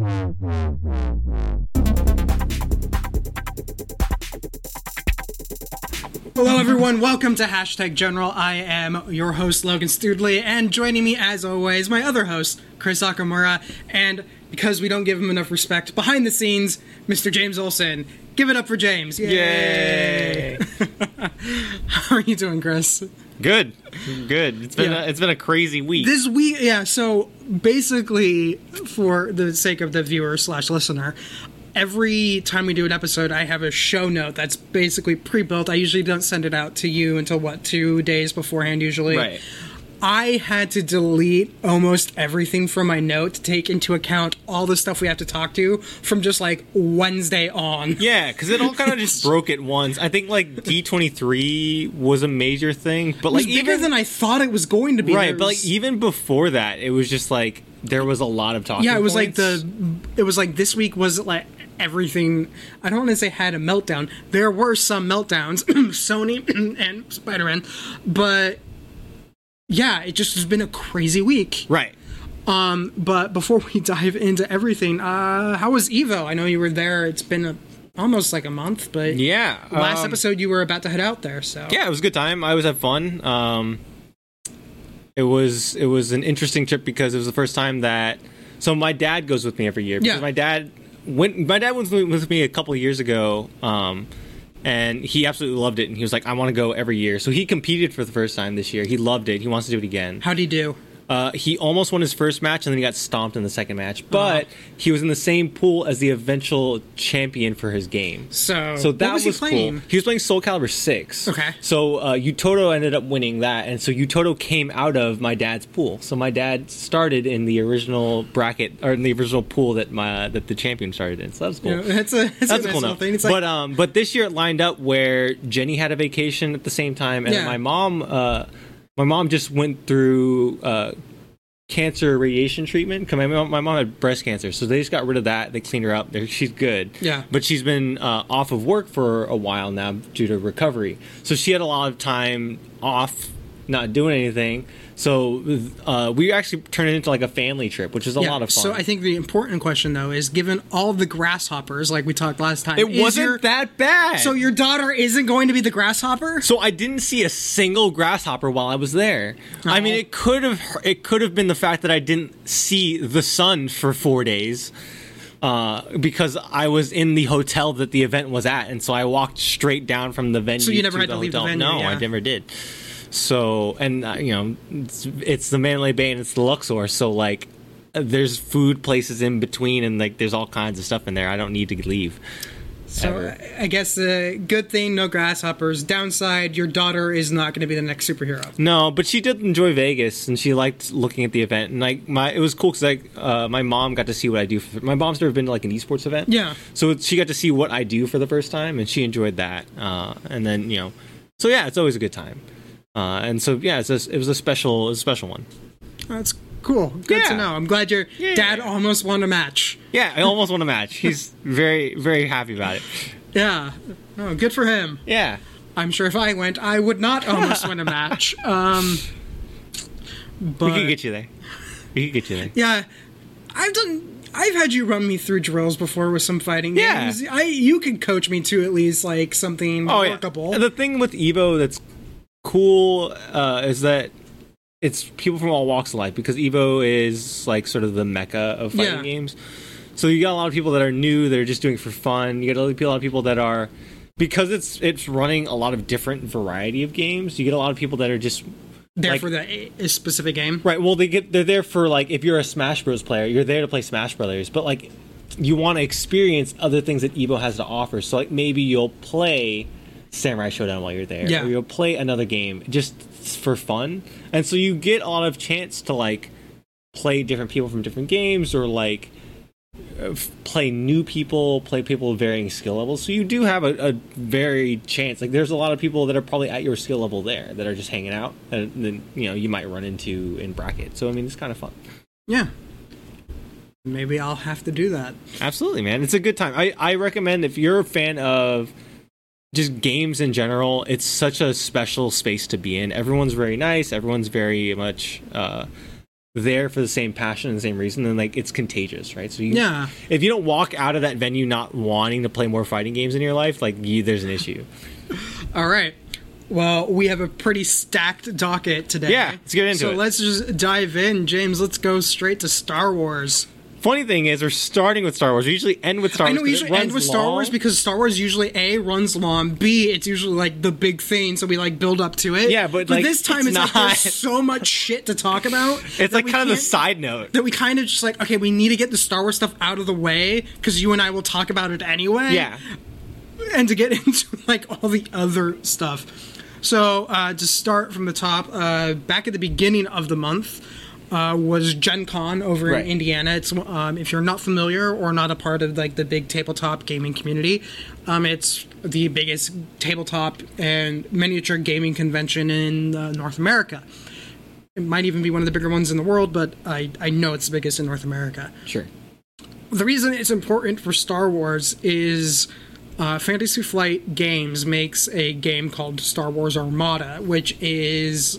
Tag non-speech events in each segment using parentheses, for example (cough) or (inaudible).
Hello, everyone. Welcome to Hashtag General. I am your host, Logan Studley, and joining me, as always, my other host, Chris Akamura. And because we don't give him enough respect behind the scenes, Mr. James Olson. Give it up for James. Yay! (laughs) (laughs) How are you doing, Chris? Good, good. It's been Yeah. a, it's been a crazy week. This week, yeah. So basically, for the sake of the viewer slash listener, every time we do an episode, I have a show note that's basically pre-built. I usually don't send it out to you until what two days beforehand. Usually, right. I had to delete almost everything from my note to take into account all the stuff we have to talk to from just like Wednesday on. Yeah, because it all kind of just (laughs) broke at once. I think like D twenty three was a major thing, but like bigger even than I thought it was going to be. right, but like even before that, it was just like there was a lot of talking. yeah, it was like the. It was like this week was like everything. I don't want to say had a meltdown. There were some meltdowns, (clears throat) Sony (clears throat) and Spider Man, but yeah, it just has been a crazy week. right. Um, but before (laughs) we dive into everything, uh, how was Evo? I know you were there. It's been a, almost like a month, but Yeah. last um, episode you were about to head out there. So Yeah, it was a good time. I always had fun. Um, it was it was an interesting trip because it was the first time that. So my dad goes with me every year because Yeah. my dad went. My dad went with me a couple of years ago, um, and he absolutely loved it. And he was like, "I want to go every year." So he competed for the first time this year. He loved it. He wants to do it again. how'd he do? Uh, he almost won his first match and then he got stomped in the second match, but he was in the same pool as the eventual champion for his game. So So that was, was, he cool. He was playing Soul Calibur Six. Okay. So uh, Utoto ended up winning that, and so Utoto came out of my dad's pool. So my dad started in the original bracket or in the original pool that my that the champion started in. So that was cool. Know, it's a it's That's a a cool thing. It's like but um, but this year it lined up where Jenny had a vacation at the same time, and Yeah. my mom, uh, my mom just went through uh, cancer radiation treatment. 'Cause my mom, my mom had breast cancer, so they just got rid of that. They cleaned her up. They're- She's good. Yeah. But she's been uh, off of work for a while now due to recovery. So she had a lot of time off, not doing anything. So uh, we actually turned it into like a family trip, which is a Yeah, lot of fun. So I think the important question though is given all the grasshoppers like we talked last time. it wasn't your- that bad. So your daughter isn't going to be the grasshopper? So I didn't see a single grasshopper while I was there. I mean, Oh. it could have it could have been the fact that I didn't see the sun for four days. Uh, because I was in the hotel that the event was at, and so I walked straight down from the venue. So you never had to leave the venue, No, yeah. I never did. So, and uh, you know, it's, it's the Mandalay Bay and it's the Luxor. So, like, there's food places in between, and like, there's all kinds of stuff in there. I don't need to leave. So ever. I guess the good thing, no grasshoppers. Downside, your daughter is not going to be the next superhero. No, but she did enjoy Vegas, and she liked looking at the event. And like my, it was cool because like uh, my mom got to see what I do. For, my mom's never been to like an esports event. Yeah. So she got to see what I do for the first time, and she enjoyed that. Uh, and then you know, so yeah, it's always a good time. Uh, and so yeah, it's a, it was a special, a special one. That's cool. Good to know. I'm glad your Yeah. dad almost won a match. Yeah, I almost won a match. He's very, very happy about it. Yeah. Oh, good for him. Yeah. I'm sure if I went, I would not almost win a match. (laughs) Um, but We could get you there. We could get you there. yeah, I've done. I've had you run me through drills before with some fighting Yeah. games. I you could coach me to at least like something Oh workable. And the thing with Evo that's cool uh, is that it's people from all walks of life because Evo is like sort of the mecca of fighting Yeah. games. So you got a lot of people that are new that are just doing it for fun. You get a lot of people that are because it's it's running a lot of different variety of games. You get a lot of people that are just there like- for the specific game. Right. Well, they get they're there for like if you're a Smash Bros. player, you're there to play Smash Brothers, but like you want to experience other things that Evo has to offer. So like maybe you'll play Samurai Shodown while you're there, Yeah. or you'll play another game just for fun, and so you get a lot of chance to like play different people from different games or like play new people, play people of varying skill levels. So you do have a, a very chance. Like there's a lot of people that are probably at your skill level there that are just hanging out, and then you know you might run into in bracket. So I mean, it's kind of fun. Yeah. Maybe I'll have to do that. Absolutely, man. It's a good time. I, I recommend if you're a fan of just games in general, it's such a special space to be in. Everyone's very nice. Everyone's very much uh, there for the same passion and the same reason, then like it's contagious, right? So you, Yeah. if you don't walk out of that venue not wanting to play more fighting games in your life, like you, there's an issue. (laughs) All right. Well, we have a pretty stacked docket today. Yeah, let's get into so it. let's just dive in, James. Let's go straight to Star Wars. Funny thing is, we're starting with Star Wars. We usually end with Star Wars. I know we usually end with Star long. Wars because Star Wars usually a runs long, b it's usually like the big thing, so we like build up to it. Yeah, but, like, this time it's it's, like there's so much shit to talk about. (laughs) it's like kind of the side note. that we kind of just like okay, we need to get the Star Wars stuff out of the way because you and I will talk about it anyway. Yeah, and to get (laughs) into like all the other stuff. So uh, to start from the top, uh, back at the beginning of the month uh, was Gen Con over Right. in Indiana. It's um, if you're not familiar or not a part of like the big tabletop gaming community, um, it's the biggest tabletop and miniature gaming convention in uh, North America. It might even be one of the bigger ones in the world, but I, I know it's the biggest in North America sure. the reason it's important for Star Wars is uh, Fantasy Flight Games makes a game called Star Wars Armada, which is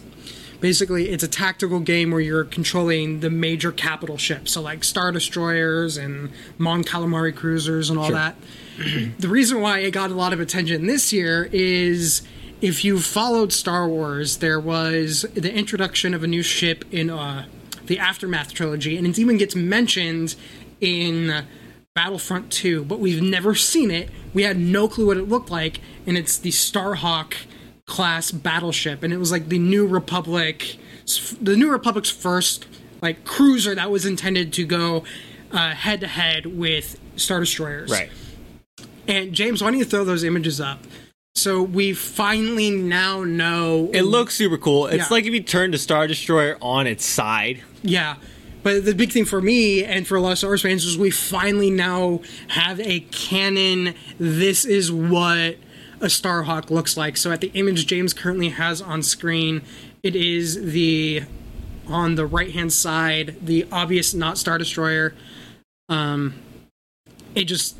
basically it's a tactical game where you're controlling the major capital ships, so like Star Destroyers and Mon Calamari cruisers and all Sure. that. the reason why it got a lot of attention this year is if you followed Star Wars, there was the introduction of a new ship in uh, the Aftermath trilogy, and it even gets mentioned in Battlefront 2, but we've never seen it. We had no clue what it looked like, and it's the Starhawk class battleship, and it was like the New Republic, the New Republic's first like cruiser that was intended to go head to head with Star Destroyers. Right. And James, why don't you throw those images up? So we finally now know It looks super cool. It's Yeah. like if you turn the Star Destroyer on its side. Yeah. But the big thing for me and for a lot of Star Wars fans is we finally now have a canon. This is what a Starhawk looks like. So at the image James currently has on screen, it is the on the right hand side, the obvious not Star Destroyer. Um it just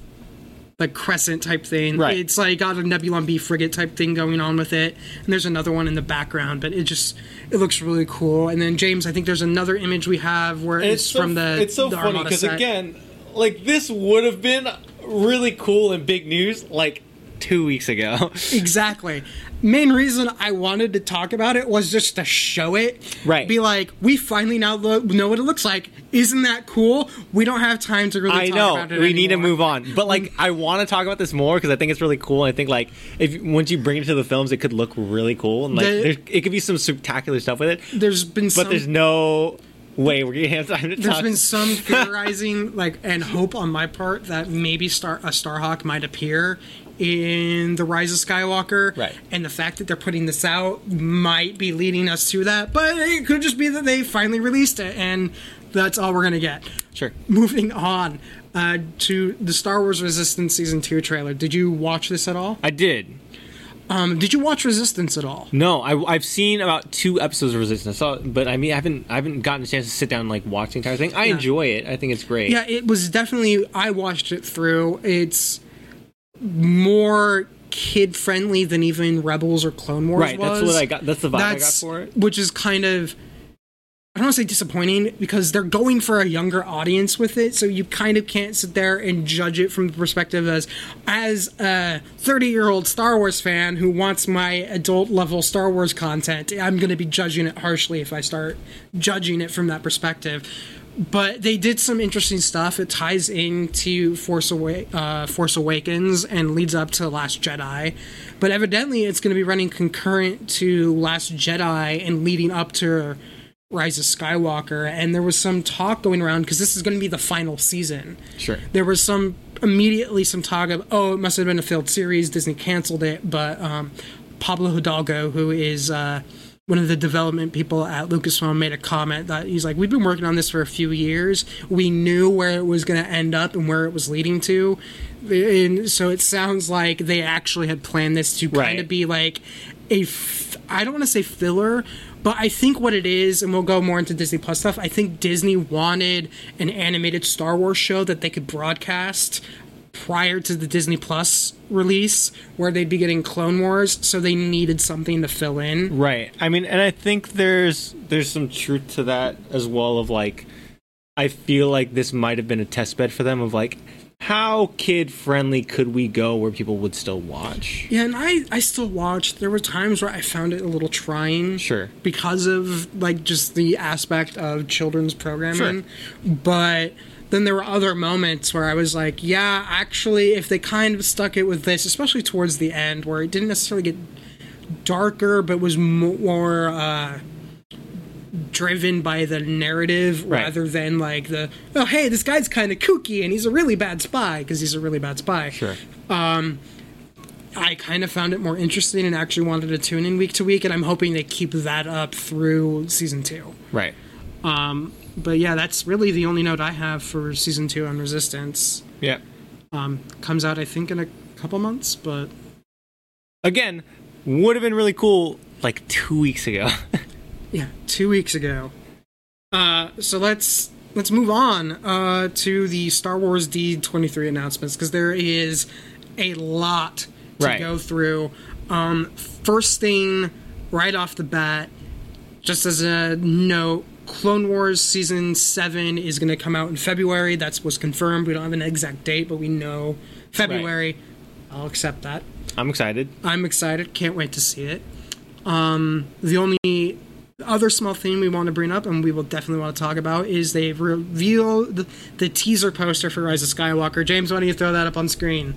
like crescent type thing. Right. It's like got a Nebulon B frigate type thing going on with it. And there's another one in the background, but it just it looks really cool. And then James, I think there's another image we have where it's, from the it's so the funny because again, like this would have been really cool and big news like two weeks ago. (laughs) Exactly. Main reason I wanted to talk about it was just to show it. Right. Be like, we finally now lo- know what it looks like. Isn't that cool? We don't have time to really I talk know about it we need to move on, but like (laughs) I want to talk about this more because I think it's really cool. I think like if once you bring it to the films, it could look really cool and like The- there's, it could be some spectacular stuff with it. There's been But some there's no way we're gonna have time to There's talk. been some (laughs) theorizing, like, and hope on my part that maybe Star a Starhawk might appear in the Rise of Skywalker, Right. And the fact that they're putting this out might be leading us to that, but it could just be that they finally released it, and that's all we're gonna get. sure. Moving on uh, to the Star Wars Resistance season two trailer. Did you watch this at all? I did. Um, did you watch Resistance at all? No, I, I've seen about two episodes of Resistance, but I mean, I haven't, I haven't gotten a chance to sit down and like watch the entire thing. I Yeah. enjoy it. I think it's great. Yeah, it was definitely. I watched it through. It's more kid friendly than even Rebels or Clone Wars right. was. That's what I got. That's the vibe I got for it. Which is kind of. I don't want to say disappointing because they're going for a younger audience with it, so you kind of can't sit there and judge it from the perspective as as a 30 year old Star Wars fan who wants my adult level Star Wars content. I'm going to be judging it harshly if I start judging it from that perspective. But they did some interesting stuff. It ties into Force, Awa- uh, Force Awakens and leads up to Last Jedi. But evidently, it's going to be running concurrent to Last Jedi and leading up to Rise of Skywalker. And there was some talk going around because this is going to be the final season. Sure. There was some immediately some talk of oh, it must have been a failed series. Disney canceled it, but um, Pablo Hidalgo, who is uh, one of the development people at Lucasfilm, made a comment that he's like, "We've been working on this for a few years. We knew where it was going to end up and where it was leading to." And so it sounds like they actually had planned this to kind of be like a f- I don't want to say filler, but I think what it is, and we'll go more into Disney Plus stuff. I think Disney wanted an animated Star Wars show that they could broadcast prior to the Disney Plus release, where they'd be getting Clone Wars, so they needed something to fill in. Right. I mean, and I think there's there's some truth to that as well. Of like, I feel like this might have been a test bed for them. Of like, how kid friendly could we go where people would still watch? Yeah, and I, I still watched. There were times where I found it a little trying. Sure. Because of, like, just the aspect of children's programming. Sure. But then there were other moments where I was like, yeah, actually, if they kind of stuck it with this, especially towards the end, where it didn't necessarily get darker, but was more uh, driven by the narrative Right. rather than like the, oh, hey, this guy's kind of kooky and he's a really bad spy because he's a really bad spy. Sure. Um, I kind of found it more interesting and actually wanted to tune in week to week, and I'm hoping they keep that up through season two. Right. But yeah, that's really the only note I have for season two on Resistance. Yeah. Um, comes out, I think, in a couple months, but Again, would have been really cool like two weeks ago. (laughs) yeah, two weeks ago. Uh, so let's let's move on uh, to the Star Wars D23 announcements because there is a lot to Right. go through. Um, first thing, right off the bat, just as a note, Clone Wars season seven is going to come out in February. That's was confirmed. We don't have an exact date, but we know February. I'll accept that. I'm excited. I'm excited. Can't wait to see it. Um, the only other small thing we want to bring up, and we will definitely want to talk about, is they've revealed the, the teaser poster for Rise of Skywalker. James, why don't you throw that up on screen?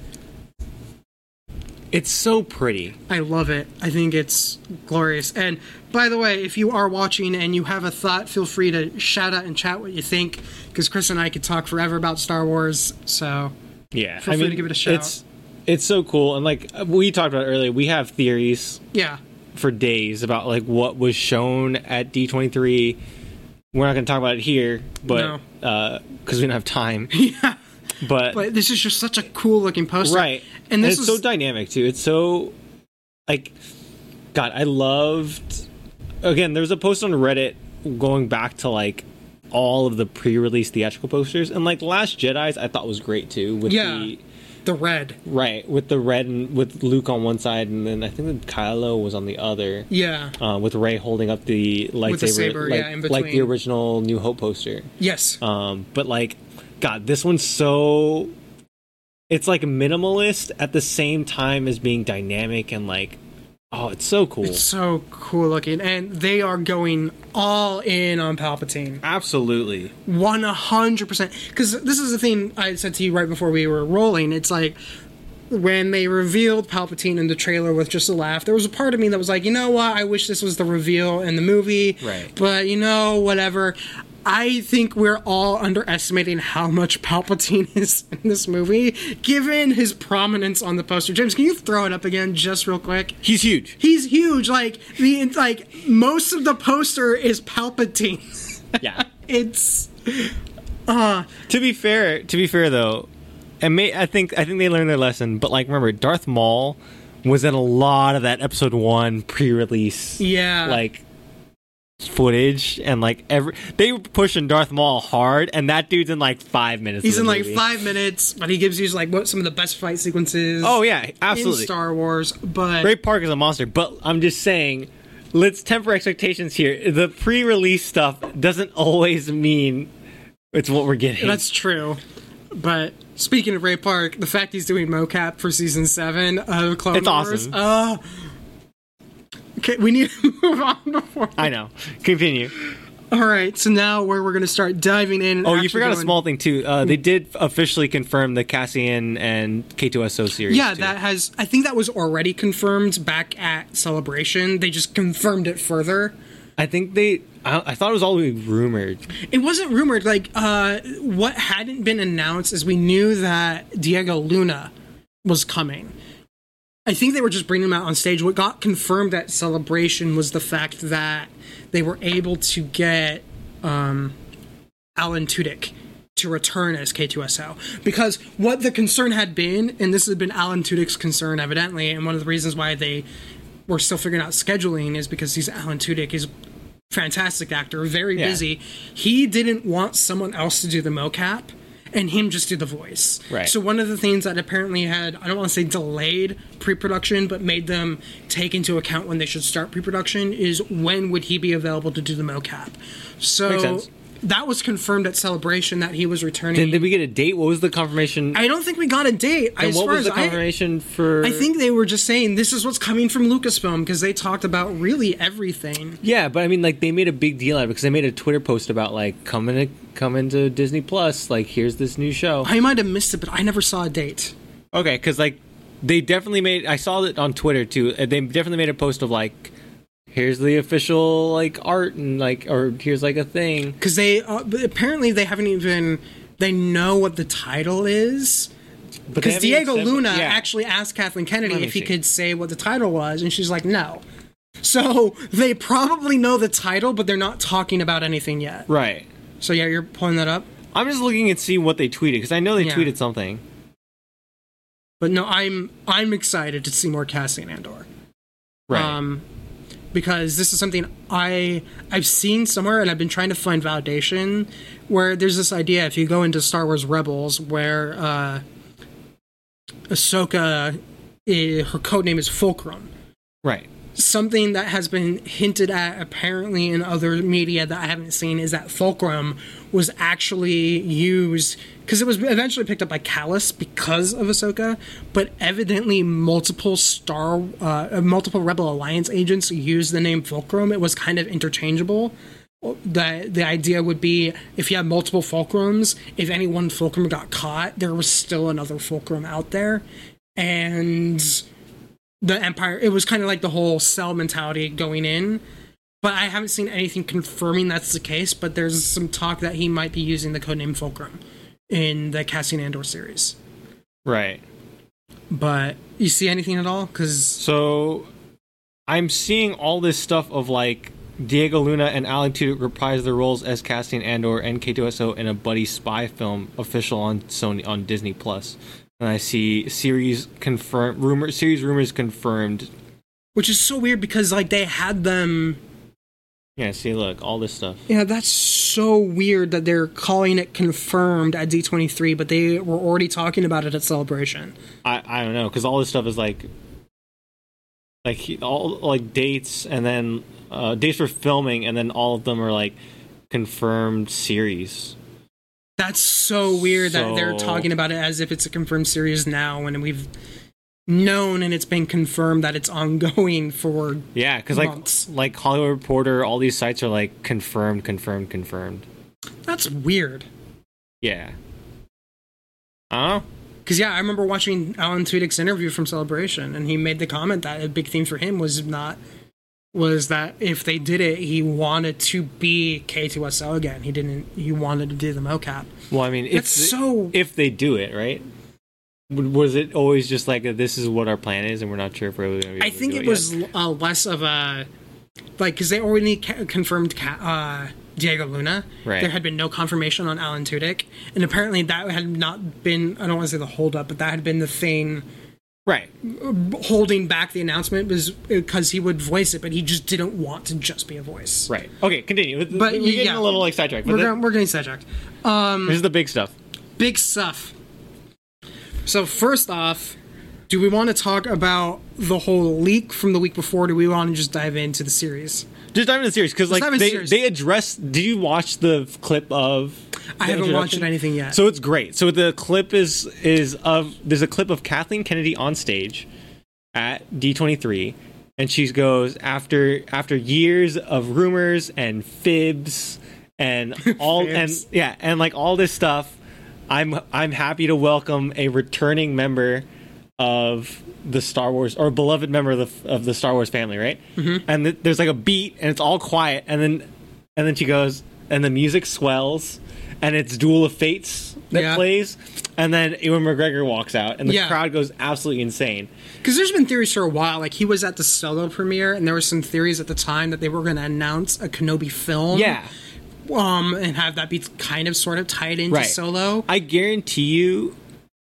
It's so pretty. I love it. I think it's glorious. And by the way, if you are watching and you have a thought, feel free to shout out and chat what you think, because Chris and I could talk forever about Star Wars. So Yeah. Feel I free mean, to give it a shout. It's it's so cool, and like we talked about earlier, we have theories yeah, for days about like what was shown at D23. We're not going to talk about it here, but because uh, we don't have time. (laughs) yeah. But, But this is just such a cool looking poster, right, And this it's is so dynamic too. It's so like, God, I loved. Again, there's a post on Reddit going back to like all of the pre-release theatrical posters, and like Last Jedi's, I thought was great too. With Yeah. the the red. right with the red and with Luke on one side, and then I think that Kylo was on the other. Yeah. uh, with Rey holding up the lightsaber, the saber, like, yeah, in like the original New Hope poster. Yes. Um, but like, God, this one's so. It's like minimalist at the same time as being dynamic and like, oh, it's so cool. It's so cool looking, and they are going all in on Palpatine, Absolutely. one hundred percent. Because this is the thing I said to you right before we were rolling. It's like when they revealed Palpatine in the trailer with just a laugh. There was a part of me that was like, you know what? I wish this was the reveal in the movie. Right. But you know, whatever. I think we're all underestimating how much Palpatine (laughs) is in this movie, given his prominence on the poster. James, can you throw it up again, just real quick? He's huge. He's huge. Like the like most of the poster is Palpatine. (laughs) Yeah. (laughs) it's uh, to be fair, to be fair though, and may, I think I think they learned their lesson. But like, remember, Darth Maul was in a lot of that Episode One pre-release. yeah. like footage and like every they were pushing Darth Maul hard and that dude's in like five minutes. he's in like movie. five minutes, but he gives you like what some of the best fight sequences. Oh yeah, in absolutely. Star Wars. But Ray Park is a monster, but I'm just saying, let's temper expectations here. The pre-release stuff doesn't always mean it's what we're getting. that's true. But speaking of Ray Park, the fact he's doing mocap for season seven of Clone It's Wars. awesome. Uh, okay, we need to (laughs) move on before. I know. Continue. All right, so now where we're going to start diving in. Oh, you forgot a small thing too. Uh, they did officially confirm the Cassian and K2SO series. Yeah, too. that has. I think that was already confirmed back at Celebration. They just confirmed it further. I think they. I, I thought it was all rumored. It wasn't rumored. Like, uh, what hadn't been announced is we knew that Diego Luna was coming. I think they were just bringing him out on stage. What got confirmed at Celebration was the fact that they were able to get um, Alan Tudyk to return as K2SO. Because what the concern had been, and this has been Alan Tudyk's concern evidently, and one of the reasons why they were still figuring out scheduling is because he's Alan Tudyk. He's a fantastic actor, very Yeah. busy. He didn't want someone else to do the mocap. And him just do the voice. Right. So one of the things that apparently had I don't want to say delayed pre-production, but made them take into account when they should start pre-production is when would he be available to do the mocap. So Makes sense. That was confirmed at Celebration that he was returning. Did, did we get a date? What was the confirmation? I don't think we got a date. and as what far was as the I, confirmation for? I think they were just saying this is what's coming from Lucasfilm because they talked about really everything. Yeah, but I mean, like they made a big deal out of it because they made a Twitter post about like coming to come into Disney Plus. Like, here's this new show. I might have missed it, but I never saw a date. Okay, because like they definitely made. I saw it on Twitter too. uh, They definitely made a post of like, here's the official like art and like, or here's like a thing. Because they uh, apparently they haven't even they know what the title is. Because Diego said- Luna yeah. actually asked Kathleen Kennedy if he see. could say what the title was, and she's like, no. So (laughs) they probably know the title, but they're not talking about anything yet. right. So yeah, you're pulling that up. I'm just looking and see what they tweeted because I know they Yeah. tweeted something. But no, I'm I'm excited to see more Cassian Andor. Right. Um, because this is something I I've seen somewhere, and I've been trying to find validation. Where there's this idea, if you go into Star Wars Rebels, where uh, Ahsoka, eh, her code name is Fulcrum. right. Something that has been hinted at apparently in other media that I haven't seen is that Fulcrum was actually used because it was eventually picked up by Kallus because of Ahsoka, but evidently multiple Star, uh, multiple Rebel Alliance agents used the name Fulcrum. It was kind of interchangeable. The the idea would be if you had multiple fulcrums, if any one fulcrum got caught, there was still another fulcrum out there, and the empire it was kind of like the whole cell mentality going in but i haven't seen anything confirming that's the case but there's some talk that he might be using the codename fulcrum in the cassian andor series Right. but you see anything at all because So I'm seeing all this stuff of like Diego Luna and Alan Tudyk reprise their roles as Cassian Andor and K2SO in a buddy spy film official on Sony on Disney Plus. And I see series confirmed rumor series rumors confirmed. which is so weird because like they had them Yeah, see look, all this stuff. yeah that's so weird that they're calling it confirmed at d23 but they were already talking about it at celebration I I don't know cuz all this stuff is like like all like dates and then uh dates for filming and then all of them are like confirmed series. That's so weird that they're talking about it as if it's a confirmed series now when we've known and it's been confirmed that it's ongoing for Yeah, because like like Hollywood Reporter, all these sites are like confirmed, confirmed, confirmed. that's weird. Yeah. I. Because yeah, I remember watching Alan Tudyk's interview from Celebration, and he made the comment that a big theme for him was not was that if they did it, he wanted to be K2SO again. He didn't. He wanted to do the mocap. Well, I mean, it's so. if they do it right, was it always just like this is what our plan is, and we're not sure if we're really going to be? I think do it yet? was uh, less of a like because they already ca- confirmed ca- uh, Diego Luna. Right. There had been no confirmation on Alan Tudyk, and apparently that had not been. I don't want to say the holdup, but that had been the thing right. holding back the announcement was because he would voice it, but he just didn't want to just be a voice. Right. Okay, continue. But we're getting yeah. a little like sidetracked. But We're, we're getting sidetracked. Um this is the big stuff. Big stuff. So first off, do we want to talk about the whole leak from the week before? Do we want to just dive into the series? Just dive into the series because like they the series. they address. Did you watch the clip of? I haven't watched anything yet. So it's great. So the clip is is of there's a clip of Kathleen Kennedy on stage at D23 and she goes after after years of rumors and fibs and (laughs) all Fibs. and yeah and like all this stuff I'm I'm happy to welcome a returning member of the Star Wars or beloved member of the of the Star Wars family, right? Mm-hmm. And th- there's like a beat and it's all quiet and then and then she goes and the music swells and it's Duel of Fates that Yeah. plays and then Ewan McGregor walks out and the Yeah. crowd goes absolutely insane. Because there's been theories for a while. Like he was at the solo premiere, and there were some theories at the time that they were going to announce a Kenobi film. Yeah. Um, and have that be kind of sort of tied into Right. solo. I guarantee you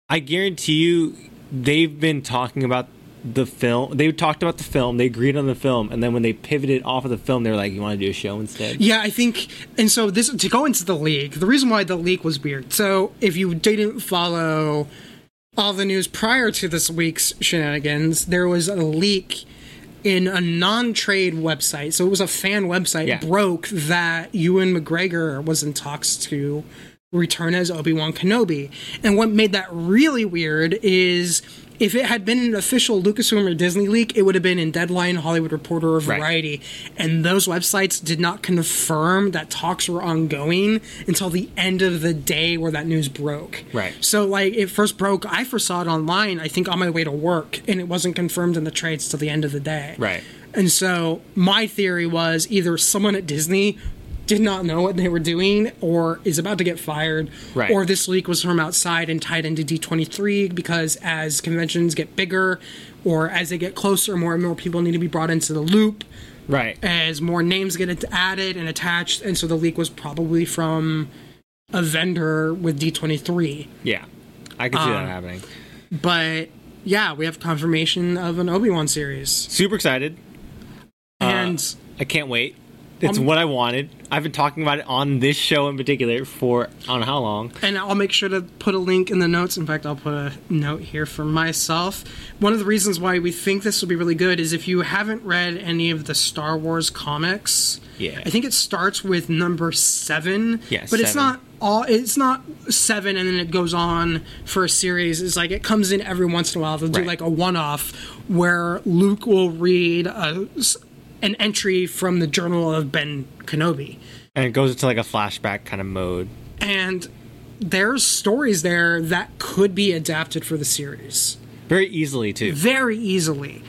I guarantee you they've been talking about the film. They talked about the film. They agreed on the film, and then when they pivoted off of the film, they were like, "You want to do a show instead?" Yeah, I think, and so this to go into the leak. The reason why the leak was weird. So if you didn't follow all the news prior to this week's shenanigans, there was a leak in a non-trade website. So it was a fan website Yeah. broke that Ewan McGregor was in talks to return as Obi-Wan Kenobi. And what made that really weird is if it had been an official Lucasfilm or Disney leak, it would have been in Deadline, Hollywood Reporter, or Right. Variety. And those websites did not confirm that talks were ongoing until the end of the day where that news broke. Right. So, like, it first broke, I first saw it online, I think on my way to work, and it wasn't confirmed in the trades till the end of the day. Right. And so my theory was either someone at Disney did not know what they were doing or is about to get fired Right. or this leak was from outside and tied into D23 because as conventions get bigger or as they get closer more and more people need to be brought into the loop Right. as more names get added and attached and so the leak was probably from a vendor with D23 Yeah. I could see Um, that happening. but yeah we have confirmation of an Obi-Wan series Super excited. and I can't wait. It's Um, what I wanted. I've been talking about it on this show in particular for I don't know how long. And I'll make sure to put a link in the notes. In fact, I'll put a note here for myself. One of the reasons why we think this will be really good is if you haven't read any of the Star Wars comics. Yeah. I think it starts with number seven. Yeah, But it's not all. It's not seven, and then it goes on for a series. It's like it comes in every once in a while. They'll do Right. like a one-off where Luke will read a, an entry from the Journal of Ben Kenobi. And it goes into like a flashback kind of mode. and there's stories there that could be adapted for the series. Very easily too. very easily.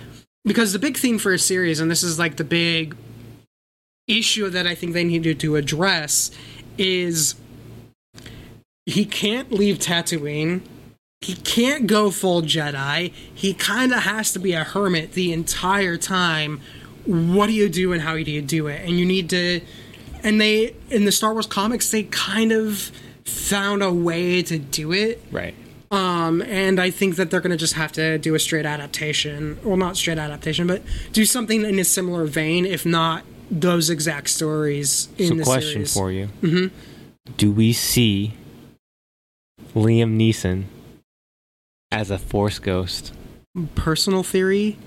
Because the big thing for a series and this is like the big issue that i think they needed to address is he can't leave tatooine. He can't go full jedi. He kind of has to be a hermit the entire time what do you do and how do you do it and you need to and they in the star wars comics they kind of found a way to do it Right. um, and I think that they're going to just have to do a straight adaptation. Well, not straight adaptation, but do something in a similar vein, if not those exact stories in so the question series. for you. Mm-hmm. Do we see Liam Neeson as a force ghost? Personal theory: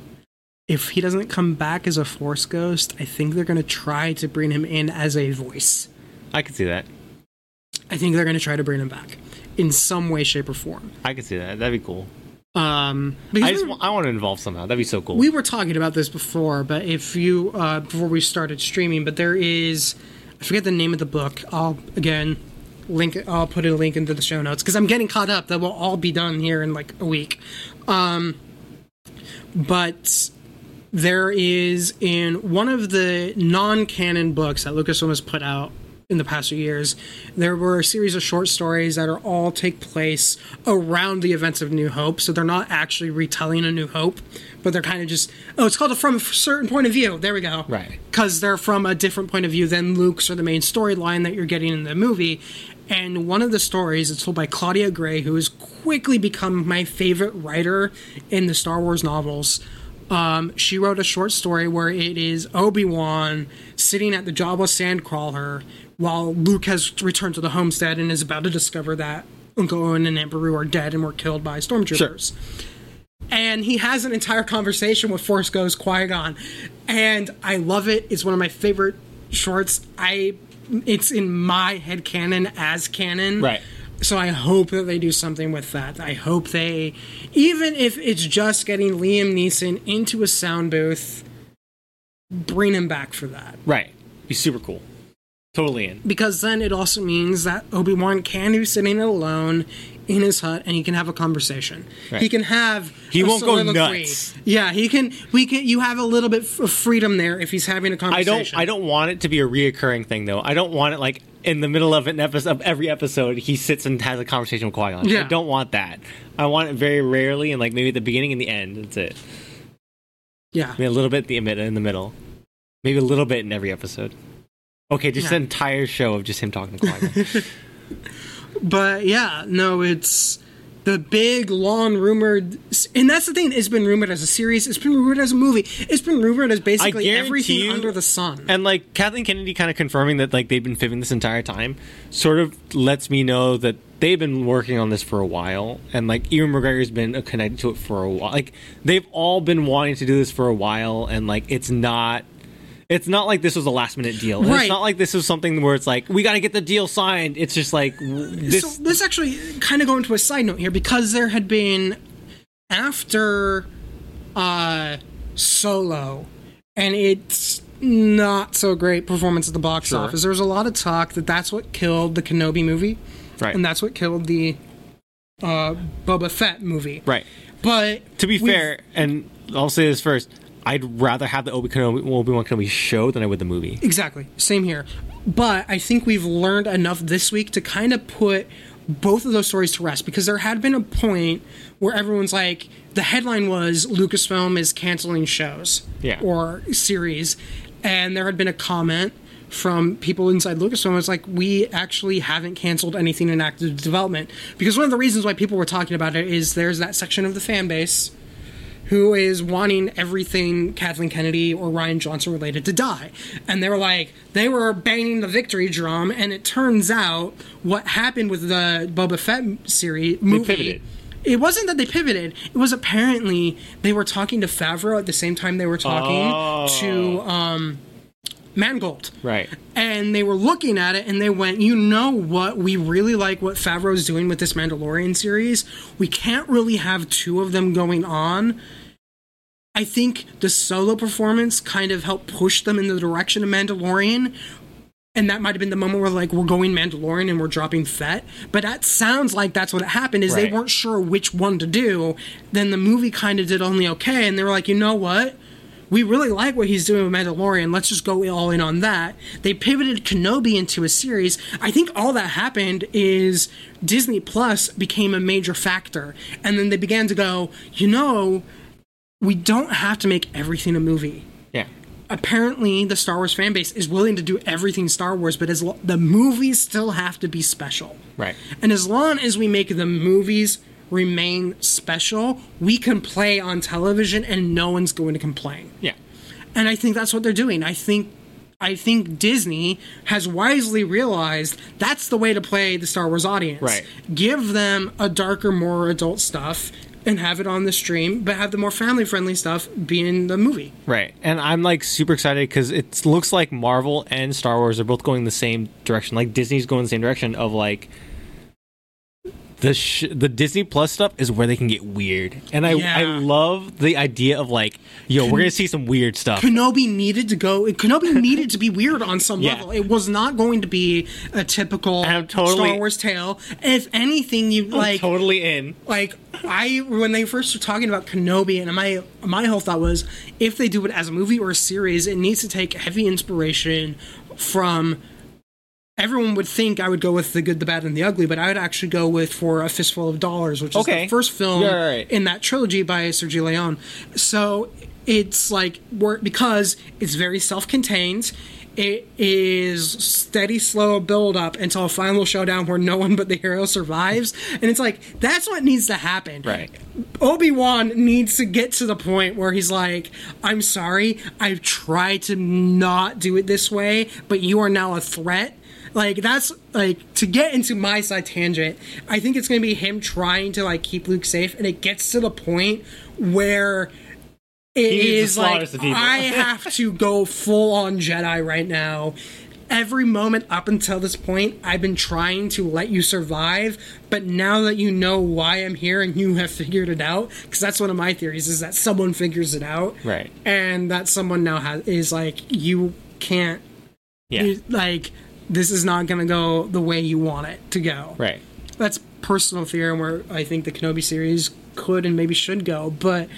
if he doesn't come back as a Force ghost, I think they're going to try to bring him in as a voice. I could see that. I think they're going to try to bring him back in some way, shape, or form. I could see that. That'd be cool. Um, I just I want to involve somehow. That'd be so cool. we were talking about this before, but if you uh, before we started streaming, but there is I forget the name of the book. I'll again link. I'll put a link into the show notes because I'm getting caught up. That will all be done here in like a week. Um, but there is in one of the non-canon books that Lucasfilm has put out in the past few years, there were a series of short stories that are all take place around the events of New Hope. So they're not actually retelling a New Hope, but they're kind of just oh, it's called a from a certain point of view. There we go. Right. Because they're from a different point of view than Luke's or the main storyline that you're getting in the movie. And one of the stories is told by Claudia Gray, who has quickly become my favorite writer in the Star Wars novels. Um, she wrote a short story where it is Obi Wan sitting at the Jawa Sandcrawler while Luke has returned to the homestead and is about to discover that Uncle Owen and Aunt Beru are dead and were killed by stormtroopers. Sure. And he has an entire conversation with Force Ghost Qui Gon, and I love it. It's one of my favorite shorts. I, it's in my head canon as canon. Right. So I hope that they do something with that. I hope they, even if it's just getting Liam Neeson into a sound booth, bring him back for that. right. Be super cool. Totally in. Because then it also means that Obi Wan can be sitting alone in his hut and he can have a conversation. Right. He can have He won't go soliloquy. nuts. Yeah, he can. We can. You have a little bit of freedom there if he's having a conversation. I don't. I don't want it to be a reoccurring thing though. I don't want it like in the middle of an episode of every episode he sits and has a conversation with Qui Gon. Yeah. I don't want that. I want it very rarely and like maybe at the beginning and the end. That's it. Yeah. Maybe a little bit in the in the middle. Maybe a little bit in every episode. Okay, just Yeah. an entire show of just him talking to Qui Gon. (laughs) But yeah, no, it's the big, long rumored, and that's the thing. It's been rumored as a series. It's been rumored as a movie. It's been rumored as basically everything you- under the sun. And like Kathleen Kennedy kind of confirming that like they've been fibbing this entire time sort of lets me know that they've been working on this for a while and like Ewan McGregor's been connected to it for a while. Like they've all been wanting to do this for a while and like it's not it's not like this was a last minute deal. Right. It's not like this was something where it's like we got to get the deal signed. It's just like this so let's actually kind of go into a side note here because there had been after uh solo and it's not so great performance at the box Sure. office there was a lot of talk that that's what killed the kenobi movie right. and that's what killed the uh boba fett movie right. but To be fair, and I'll say this first, I'd rather have the Obi Wan Kenobi show than I would the movie. Exactly. Same here. But I think we've learned enough this week to kind of put both of those stories to rest because there had been a point where everyone's like, the headline was Lucasfilm is canceling shows Yeah. or series. And there had been a comment from people inside Lucasfilm. It's like, we actually haven't canceled anything in active development. Because one of the reasons why people were talking about it is there's that section of the fan base who is wanting everything Kathleen Kennedy or Rian Johnson related to die. And they were like, they were banging the victory drum, and it turns out what happened with the Boba Fett series movie. pivoted. It wasn't that they pivoted. It was apparently they were talking to Favreau at the same time they were talking Oh. to um, Mangold. Right. And they were looking at it and they went, you know what? We really like what Favreau's doing with this Mandalorian series. We can't really have two of them going on. I think the solo performance kind of helped push them in the direction of Mandalorian. And that might have been the moment where like we're going Mandalorian and we're dropping Fett. But that sounds like that's what happened is they weren't sure which one to do. Then the movie kind of did only okay, and they were like, you know what? We really like what he's doing with Mandalorian. Let's just go all in on that. They pivoted Kenobi into a series. I think all that happened is Disney Plus became a major factor. And then they began to go, you know, we don't have to make everything a movie. Yeah. Apparently, the Star Wars fan base is willing to do everything Star Wars, but as lo- the movies still have to be special. Right. And as long as we make the movies remain special, we can play on television and no one's going to complain. Yeah. And I think that's what they're doing. I think I think Disney has wisely realized that's the way to play the Star Wars audience. Right. Give them a darker, more adult stuff and have it on the stream, but have the more family friendly stuff be in the movie. Right. And I'm like super excited because it looks like Marvel and Star Wars are both going the same direction. Like Disney's going the same direction of like the sh- the Disney Plus stuff is where they can get weird. And I Yeah. I love the idea of like, yo, we're gonna see some weird stuff. Kenobi needed to go. Kenobi (laughs) needed to be weird on some Yeah. level. It was not going to be a typical totally- Star Wars tale. If anything, you like totally in. like I when they first were talking about Kenobi, and my my whole thought was if they do it as a movie or a series, it needs to take heavy inspiration from. Everyone would think I would go with the good, the bad, and the ugly, but I would actually go with for a fistful of dollars, which is the first film Yeah, right, in that trilogy by Sergio Leone. So it's like because it's very self-contained. It is steady, slow build up until a final showdown where no one but the hero survives, and it's like that's what needs to happen. Right. Obi Wan needs to get to the point where he's like, "I'm sorry, I've tried to not do it this way, but you are now a threat." Like that's like to get into my side tangent. I think it's going to be him trying to like keep Luke safe, and it gets to the point where it He is like. I have to go full on Jedi right now. Every moment up until this point, I've been trying to let you survive, but now that you know why I'm here and you have figured it out, because that's one of my theories is that someone figures it out, Right. And that someone now has is like you can't, Yeah. you- like this is not going to go the way you want it to go, Right. that's personal theory where I think the Kenobi series could and maybe should go, but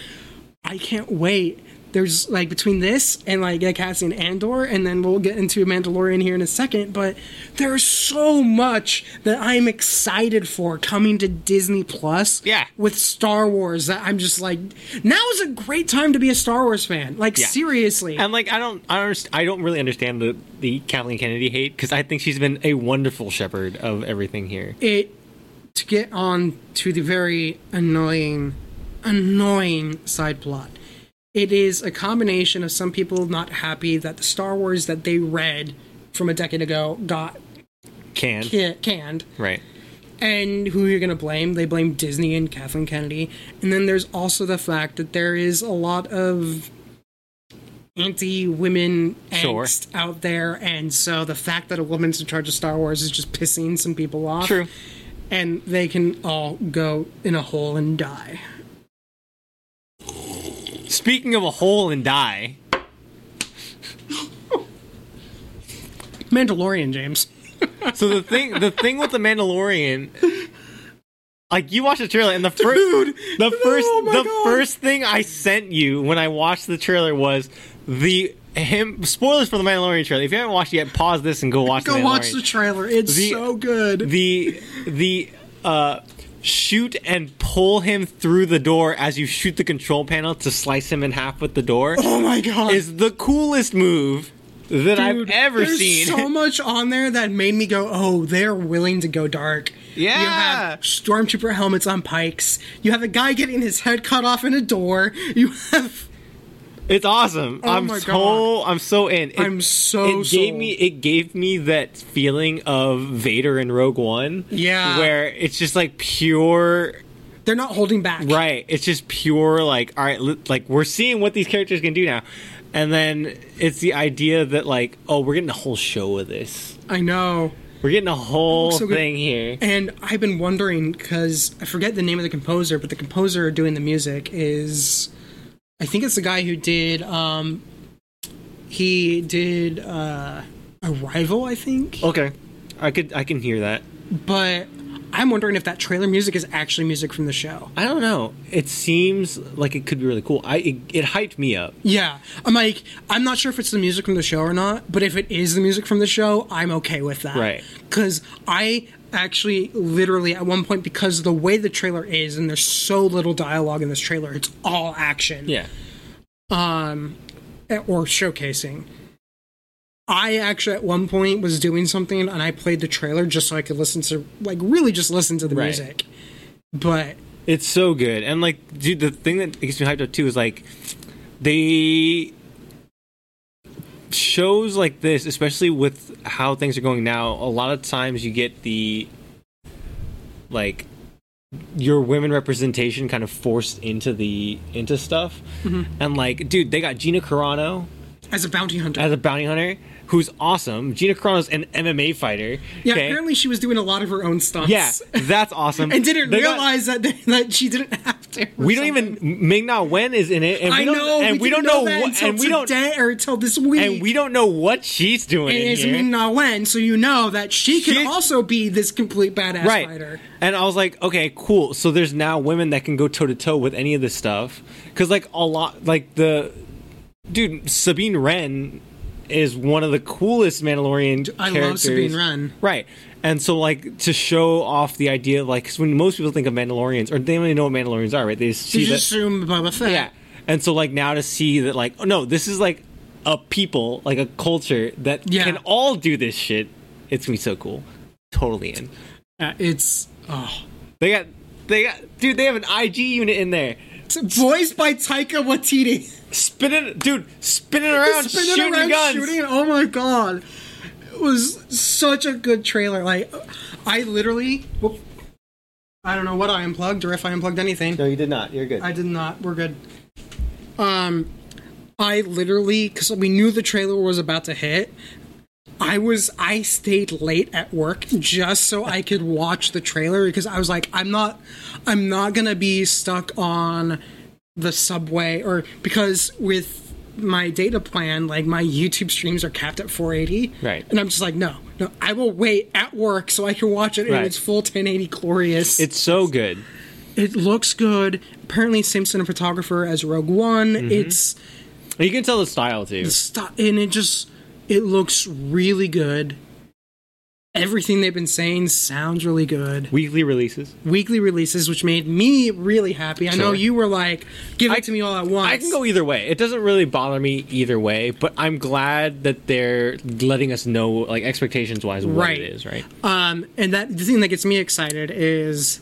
I can't wait. There's like between this and like yeah, Cassian Andor, and then we'll get into Mandalorian here in a second. But there's so much that I'm excited for coming to Disney Plus. Yeah. with Star Wars, that I'm just like now is a great time to be a Star Wars fan. Like Yeah. seriously, And like I don't, I don't, I don't really understand the the Kathleen Kennedy hate because I think she's been a wonderful shepherd of everything here. it to get on to the very annoying, annoying side plot. It is a combination of some people not happy that the Star Wars that they read from a decade ago got Can ca- canned. right. And who you're going to blame? They blame Disney and Kathleen Kennedy. And then there's also the fact that there is a lot of anti-women Sure. angst out there, and so the fact that a woman's in charge of Star Wars is just pissing some people off. True. And they can all go in a hole and die. Speaking of a hole and die, Mandalorian, James. so the thing the thing with the Mandalorian like you watched the trailer and the first Dude, the first oh the God. first thing I sent you when I watched the trailer was the him spoilers for the Mandalorian trailer. If you haven't watched it yet, pause this and go watch Go the watch the trailer. It's The- so good. the the uh shoot and pull him through the door as you shoot the control panel to slice him in half with the door oh my god. is the coolest move that I've ever there's seen. so (laughs) much on there that made me go, "Oh, they're willing to go dark." Yeah. you have stormtrooper helmets on pikes. You have a guy getting his head cut off in a door. You have. It's awesome. Oh I'm my so I'm so in. It, I'm so It gave me it gave me that feeling of Vader in Rogue One. Yeah. where it's just like pure. They're not holding back. Right. It's just pure like all right. li- Like we're seeing what these characters can do now, and then it's the idea that like oh we're getting a whole show of this. I know. We're getting a whole so thing here. And I've been wondering because I forget the name of the composer, but the composer doing the music is, I think it's the guy who did. um He did uh Arrival, I think. Okay, I could I can hear that. But I'm wondering if that trailer music is actually music from the show. I don't know. It seems like it could be really cool. I it, it hyped me up. Yeah, I'm like, I'm not sure if it's the music from the show or not, but if it is the music from the show, I'm okay with that. Right. Because I actually, literally, at one point, because of the way the trailer is, and there's so little dialogue in this trailer, it's all action. Yeah. Um, or showcasing. I actually, at one point, was doing something, and I played the trailer just so I could listen to, like, really just listen to the Right. music. But It's so good. And like dude, the thing that gets me hyped up too is like they shows like this, especially with how things are going now, a lot of times you get the like your women representation kind of forced into the into stuff. Mm-hmm. And like, dude, they got Gina Carano as a bounty hunter, as a bounty hunter who's awesome. Gina Carano's an MMA fighter. yeah, okay? apparently she was doing a lot of her own stunts. Yeah, that's awesome. (laughs) and didn't They got- realize that that she didn't have to. we don't even Ming Na Wen is in it, and we I don't, know, and we, don't didn't know, what, until and we don't, or until this week. and we don't know what she's doing And it's. Ming Na Wen, so you know that she could also be this complete badass right? fighter. And I was like, okay, cool. So there's now women that can go toe to toe with any of this stuff, because like a lot, like the dude Sabine Wren is one of the coolest Mandalorian I characters. love Sabine Wren. Right. And so, like, to show off the idea, like, 'cause when most people think of Mandalorians, or they don't even know what Mandalorians are, right? They just see You that, assume Boba Fett. Yeah. And so like now to see that like oh no, this is like a people, like a culture that Yeah. can all do this shit. It's gonna be so cool. Totally in. Uh, it's oh, They got they got dude, they have an IG unit in there. It's voiced by Taika Waititi. Spinning dude, spinning around, Spinning shooting around, guns. shooting. Oh my god, it was such a good trailer. Like, I literally, whoop, I don't know what I unplugged or if I unplugged anything. No, you did not. You're good. I did not. We're good. Um, I literally because we knew the trailer was about to hit. I was I stayed late at work just so I could watch the trailer because I was like I'm not I'm not gonna be stuck on the subway or because with my data plan like my YouTube streams are capped at 480 Right. and I'm just like no no I will wait at work so I can watch it in its full 1080 glorious it's so good. it looks good. Apparently, same cinematographer as Rogue One. Mm-hmm. It's You can tell the style too. st- and it just it looks really good. everything they've been saying sounds really good. Weekly releases. Weekly releases, which made me really happy. I know Sure. you were like, give it I- to me all at once. I can go either way. It doesn't really bother me either way, but I'm glad that they're letting us know, like expectations wise, what Right. it is. Right. Um, and that the thing that gets me excited is,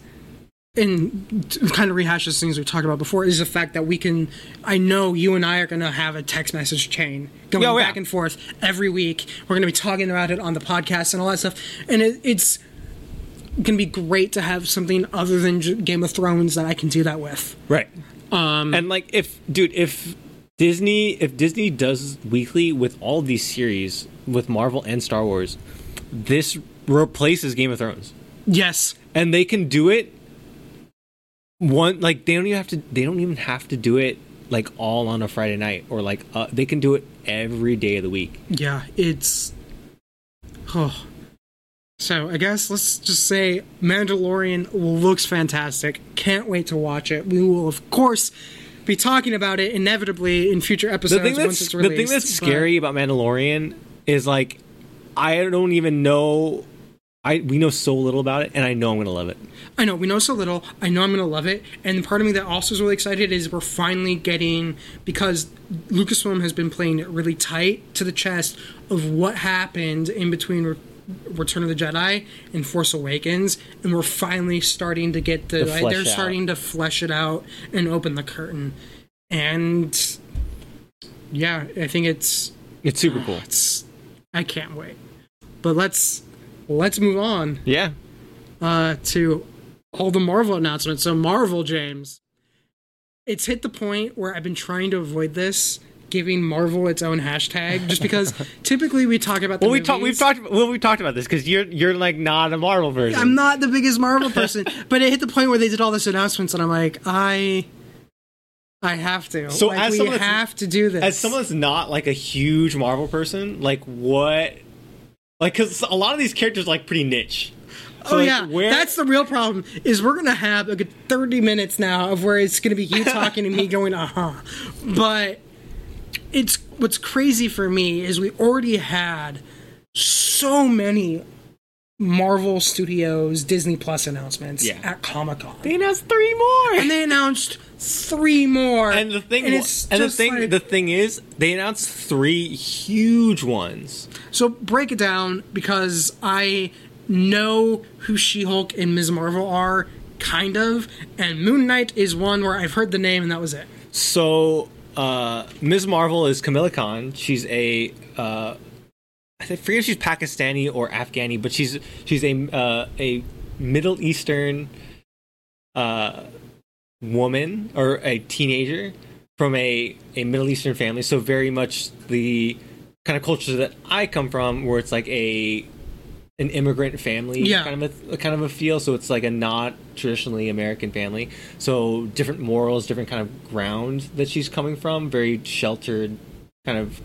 and kind of rehashes things we talked about before, is the fact that we can. I know you and I are going to have a text message chain going Oh, yeah. back and forth every week. We're going to be talking about it on the podcast and all that stuff, and it, it's going to be great to have something other than Game of Thrones that I can do that with. Right. Um, And like, if dude, if Disney, if Disney does weekly with all these series with Marvel and Star Wars, this replaces Game of Thrones, yes, and they can do it. One like they don't even have to. They don't even have to do it like all on a Friday night or like uh, they can do it every day of the week. yeah, it's. Oh. So I guess let's just say Mandalorian looks fantastic. Can't wait to watch it. We will of course be talking about it inevitably in future the episodes thing once that's it's the thing that's scary about Mandalorian is like I don't even know. I we know so little about it, and I know I'm gonna love it. I know we know so little. I know I'm gonna love it, and part of me that also is really excited is we're finally getting because Lucasfilm has been playing it really tight to the chest of what happened in between Re- Return of the Jedi and Force Awakens, and we're finally starting to get the To like, they're out. starting to flesh it out and open the curtain, and yeah, I think it's It's super cool. (sighs) it's I can't wait. But let's let's move on Yeah. uh, to all the Marvel announcements. So Marvel, James, it's hit the point where I've been trying to avoid this, giving Marvel its own hashtag, just because (laughs) typically we talk about the Well, we talked. We've talked. Well, we talked about this because you're you're like not a Marvel person. I'm not the biggest Marvel person, (laughs) but it hit the point where they did all this announcements, and I'm like, I, I have to. So like, as we have to do this. As someone that's not like a huge Marvel person, like what, like because a lot of these characters are, like pretty niche. So, oh like, yeah, where, that's the real problem. Is we're gonna have a good thirty minutes now of where it's gonna be you (laughs) talking and me going, uh huh. But it's what's crazy for me is we already had so many Marvel Studios Disney Plus announcements Yeah. at Comic Con, they announced three more. and they announced three more. And the thing, and, wa- and the thing, like- the thing is, they announced three huge ones. So break it down because I know who She-Hulk and Ms. Marvel are, kind of, and Moon Knight is one where I've heard the name and that was it. So, uh, Ms. Marvel is Kamala Khan. She's a, uh, I think- forget if she's Pakistani or Afghani, but she's she's a uh, a Middle Eastern uh, woman or a teenager from a, a Middle Eastern family. So very much the kind of culture that I come from, where it's like a an immigrant family Yeah. kind of a kind of a feel. So it's like a not traditionally American family. So different morals, different kind of ground that she's coming from. Very sheltered, kind of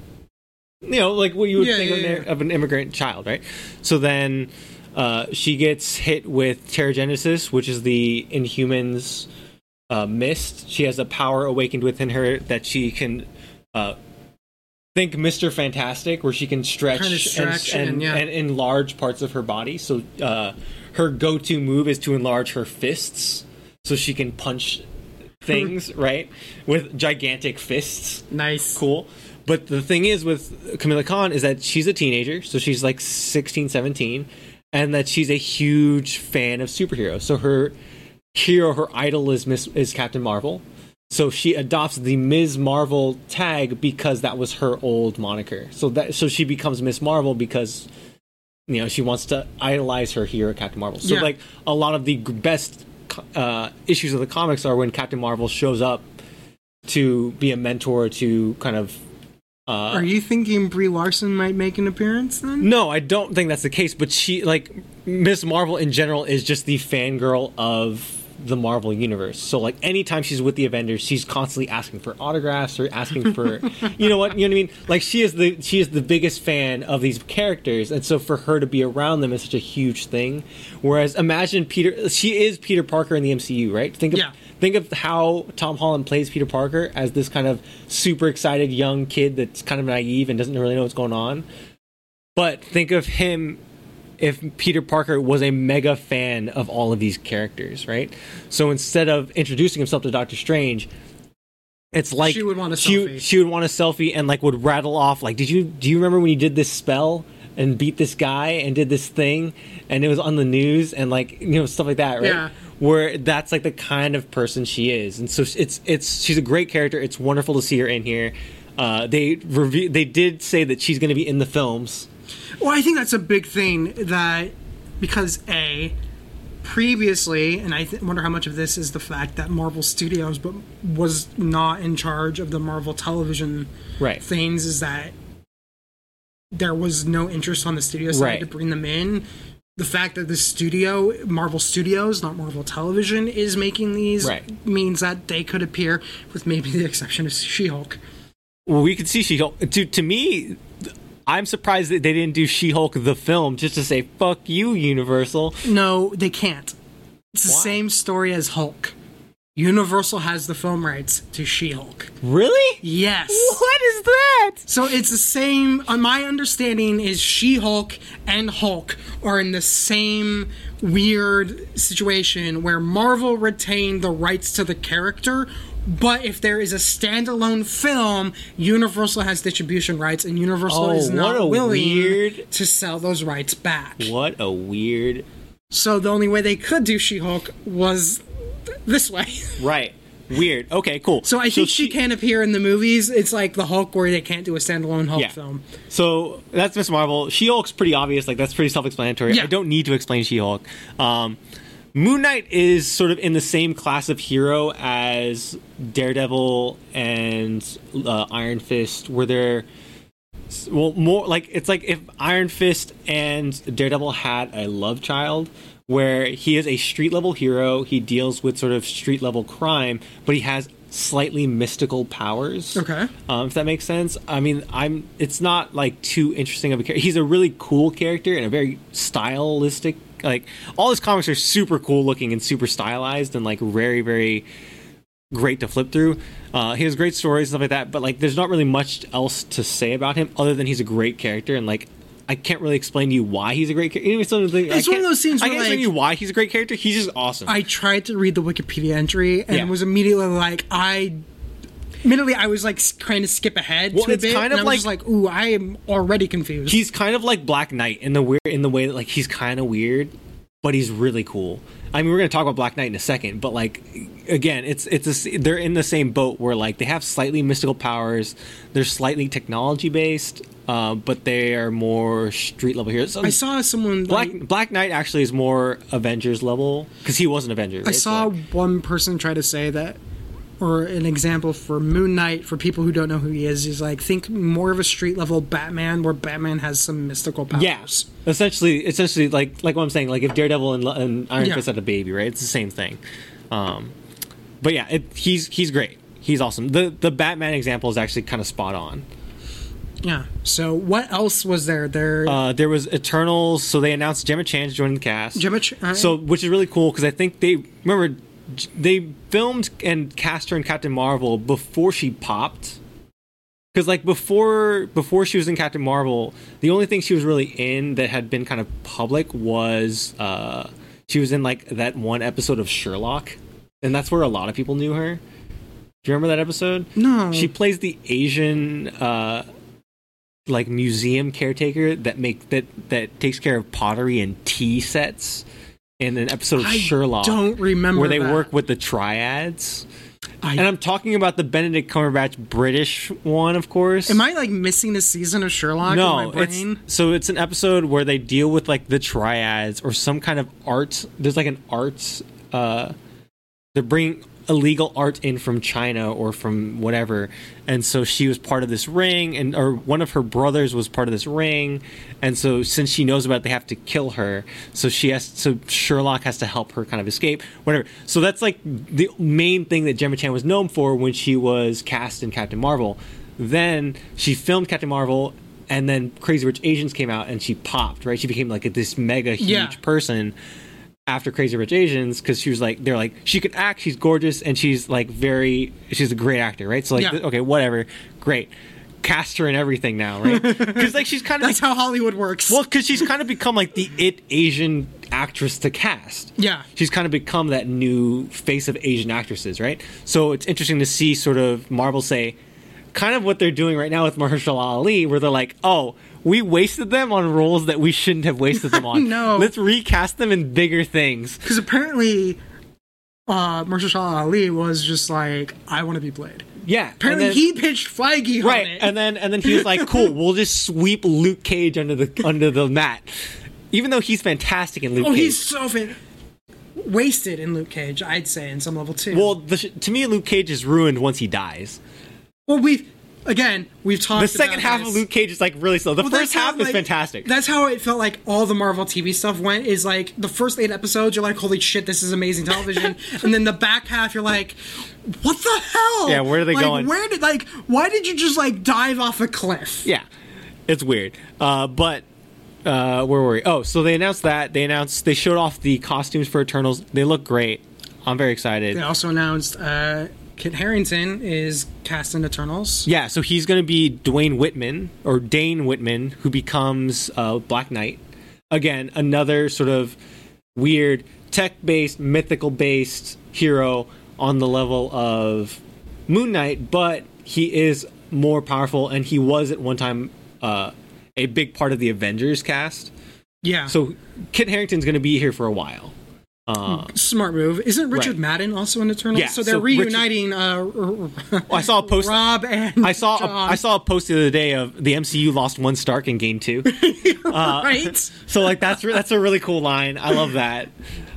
you know, like what you would Yeah, think yeah, of, an, yeah. of an immigrant child, right? So then uh, she gets hit with Terrigenesis, which is the Inhumans uh, mist. She has a power awakened within her that she can uh, think Mister Fantastic, where she can stretch, Kinda and- and, and, yeah. and enlarge parts of her body. So uh, her go-to move is to enlarge her fists, so she can punch (laughs) things right with gigantic fists Nice. cool. But the thing is with Kamala Khan is that she's a teenager, so she's like 16, 17, and that she's a huge fan of superheroes. So her hero, her idol is Miss is Captain Marvel. So she adopts the Ms. Marvel tag because that was her old moniker. So that so she becomes Miss Marvel because you know she wants to idolize her hero Captain Marvel. So Yeah. like a lot of the best uh, issues of the comics are when Captain Marvel shows up to be a mentor to kind of uh, Are you thinking Brie Larson might make an appearance then? no, I don't think that's the case. But she, like, Miss Marvel in general, is just the fangirl of the Marvel universe. So, like, anytime she's with the Avengers, she's constantly asking for autographs or asking for, (laughs) you know what, you know what I mean? Like, she is the she is the biggest fan of these characters, and so for her to be around them is such a huge thing. Whereas, imagine Peter, she is Peter Parker in the MCU, right? Think of Yeah. Think of how Tom Holland plays Peter Parker as this kind of super excited young kid that's kind of naive and doesn't really know what's going on. But think of him if Peter Parker was a mega fan of all of these characters, right? So instead of introducing himself to Doctor Strange, it's like She would want a she, selfie. she would want a selfie and like would rattle off like, did you do you remember when you did this spell and beat this guy and did this thing and it was on the news and like you know stuff like that, right? Yeah. Where that's like the kind of person she is, and so it's it's she's a great character. It's wonderful to see her in here. Uh, they review they did say that she's going to be in the films. Well, I think that's a big thing that because a previously, and I th- wonder how much of this is the fact that Marvel Studios, but was not in charge of the Marvel television Right. things, is that there was no interest on the studio side Right. to bring them in. The fact that the studio, Marvel Studios, not Marvel Television, is making these Right. means that they could appear, with maybe the exception of She-Hulk. Well, we could see She Hulk. To to me, I'm surprised that they didn't do She Hulk the film just to say "fuck you, Universal." No, they can't. It's the Why? same story as Hulk. Universal has the film rights to She-Hulk. Really? Yes. What is that? So it's the same. On my understanding, is She-Hulk and Hulk are in the same weird situation where Marvel retained the rights to the character, but if there is a standalone film, Universal has distribution rights, and Universal Oh, is not willing weird- to sell those rights back. What a weird. So the only way they could do She-Hulk was this way. Right. Weird. Okay. Cool. So I think she, can appear in the movies. It's like the Hulk where they can't do a standalone Hulk Yeah. film. So that's Miss Marvel. She Hulk's pretty obvious. Like that's pretty self-explanatory. Yeah. I don't need to explain She Hulk. Um, Moon Knight is sort of in the same class of hero as Daredevil and uh, Iron Fist, where they're well more like it's like if Iron Fist and Daredevil had a love child where he is a street level hero, he deals with sort of street level crime, but he has slightly mystical powers. Okay. Um, if that makes sense. I mean, I'm. It's not like too interesting of a character. He's a really cool character and a very stylistic. Like all his comics are super cool looking and super stylized and like very very great to flip through. Uh, he has great stories and stuff like that. But like, there's not really much else to say about him other than he's a great character and like. I can't really explain to you why he's a great character. Even some of the It's one of those I where, can't explain to you why he's a great character. He's just awesome. I tried to read the Wikipedia entry and Yeah. was immediately like, I. Immediately, I was like trying to skip ahead Well, to a it's bit, kind of I like- like, "Ooh, I am already confused." he's kind of like Black Knight in the weird in the way that like he's kind of weird, but he's really cool. I mean, we're gonna talk about Black Knight in a second, but like again, it's it's a they're in the same boat where like they have slightly mystical powers, they're slightly technology based, uh, but they are more street level heroes. So I saw someone. Black like, Black Knight actually is more Avengers level because he was an Avenger. I right? So, saw one person try to say that, or an example for Moon Knight for people who don't know who he is. He's like, think more of a street level Batman, where Batman has some mystical powers. Yeah, essentially, essentially, like like what I'm saying, like if Daredevil and, and Iron Yeah. Fist had a baby, right? It's the same thing. Um, but yeah, it, he's he's great. He's awesome. The the Batman example is actually kind of spot on. Yeah. So what else was there? There. Uh, there was Eternals, so they announced Gemma Chan's joining the cast. Gemma Ch- so which is really cool because I think they remember they filmed and cast her in Captain Marvel before she popped. Because like before before she was in Captain Marvel, the only thing she was really in that had been kind of public was uh, she was in like that one episode of Sherlock, and that's where a lot of people knew her. Do you remember that episode? no. She plays the Asian uh like museum caretaker that make that that takes care of pottery and tea sets in an episode of I Sherlock don't remember where they that. work with the triads. I- And I'm talking about the Benedict Cumberbatch British one, of course. Am I like missing a season of Sherlock no, in my brain? it's so it's an episode where they deal with like the triads or some kind of art. There's like an art. Uh, they're bringing illegal art in from China or from whatever, and so she was part of this ring, and or one of her brothers was part of this ring, and so since she knows about it, they have to kill her. So she has. So Sherlock has to help her kind of escape. Whatever. So that's like the main thing that Gemma Chan was known for when she was cast in Captain Marvel. Then she filmed Captain Marvel and then Crazy Rich Asians came out and she popped, right? She became like a, this mega huge Yeah. person after Crazy Rich Asians because she was like, they're like, she could act, she's gorgeous, and she's like very, she's a great actor, right? So like, Yeah. okay, whatever, great. cast her in everything now, right? (laughs) Because like she's kind of That's how Hollywood works. well, because she's kind of become like the it Asian actress to cast. Yeah. she's kind of become that new face of Asian actresses, right? So it's interesting to see sort of Marvel say, kind of what they're doing right now with Mahershala Ali, where they're like, oh. We wasted them on roles that we shouldn't have wasted them (laughs) on. no. Let's recast them in bigger things. Because apparently, uh, Mahershala Ali was just like, I want to be Blade. Yeah. Apparently, then- he pitched Feige right, on it. and then and then he was like, "Cool, we'll just sweep Luke Cage under the under the mat," even though he's fantastic in Luke oh, Cage. he's so wasted in Luke Cage, I'd say, in some level too. Well, the, sh- to me, Luke Cage is ruined once he dies. well, we've again we've talked. The second half this. of Luke Cage is like really slow. The Well, first how, half is like, fantastic. That's how it felt like all the Marvel TV stuff went. Is like the first eight episodes, you're like, "Holy shit, this is amazing television," (laughs) and then the back half, you're like, "What the hell? Yeah, where are they like, going? Where did like? Why did you just like dive off a cliff?" yeah, it's weird. Uh, but uh, where were we? Oh, so they announced that they announced they showed off the costumes for Eternals. They look great. I'm very excited. They also announced uh, Kit Harington is cast in Eternals. Yeah, so he's going to be Dwayne Whitman or Dane Whitman, who becomes uh, Black Knight. Again, another sort of weird tech-based, mythical-based hero on the level of Moon Knight, but he is more powerful, and he was at one time uh, a big part of the Avengers cast. Yeah, So Kit Harington's going to be here for a while. Uh, smart move. Isn't Richard Right. Madden also an Eternal? Yeah, so they're so Richard- reuniting uh, I saw a post. Rob and I saw a, John, I saw a post the other day of the MCU lost one Stark in Game Two. (laughs) right. (laughs) So like that's re- that's a really cool line. I love that.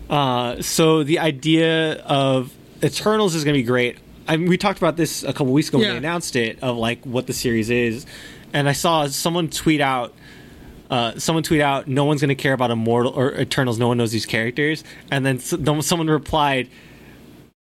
Uh, so the idea of Eternals is going to be great. I mean, we talked about this a couple weeks ago when they announced it of like what the series is, and I saw someone tweet out. Uh, someone tweet out, "No one's going to care about Immortal or Eternals. No one knows these characters." And then someone replied,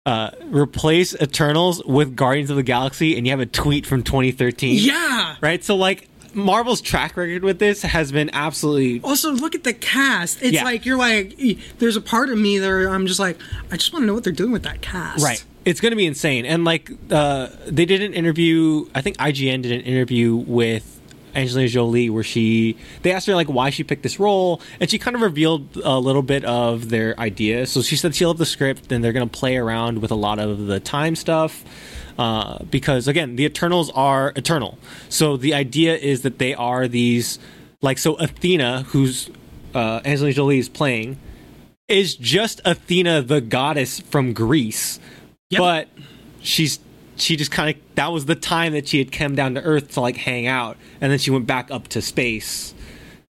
uh, "Replace Eternals with Guardians of the Galaxy," and you have a tweet from 2013. Yeah. right. So like Marvel's track record with this has been absolutely Also, look at the cast. It's Yeah. like you're like, there's a part of me there. I'm just like, I just want to know what they're doing with that cast. Right. It's going to be insane. And like uh, they did an interview, I think IGN did an interview with Angelina Jolie where she they asked her like why she picked this role and she kind of revealed a little bit of their idea. So she said she loved the script and they're going to play around with a lot of the time stuff. Uh, because again, the Eternals are eternal. So the idea is that they are these like so Athena, who's uh, Angelina Jolie is playing, is just Athena, the goddess from Greece Yep. but she's she just kind of that was the time that she had come down to earth to like hang out and then she went back up to space.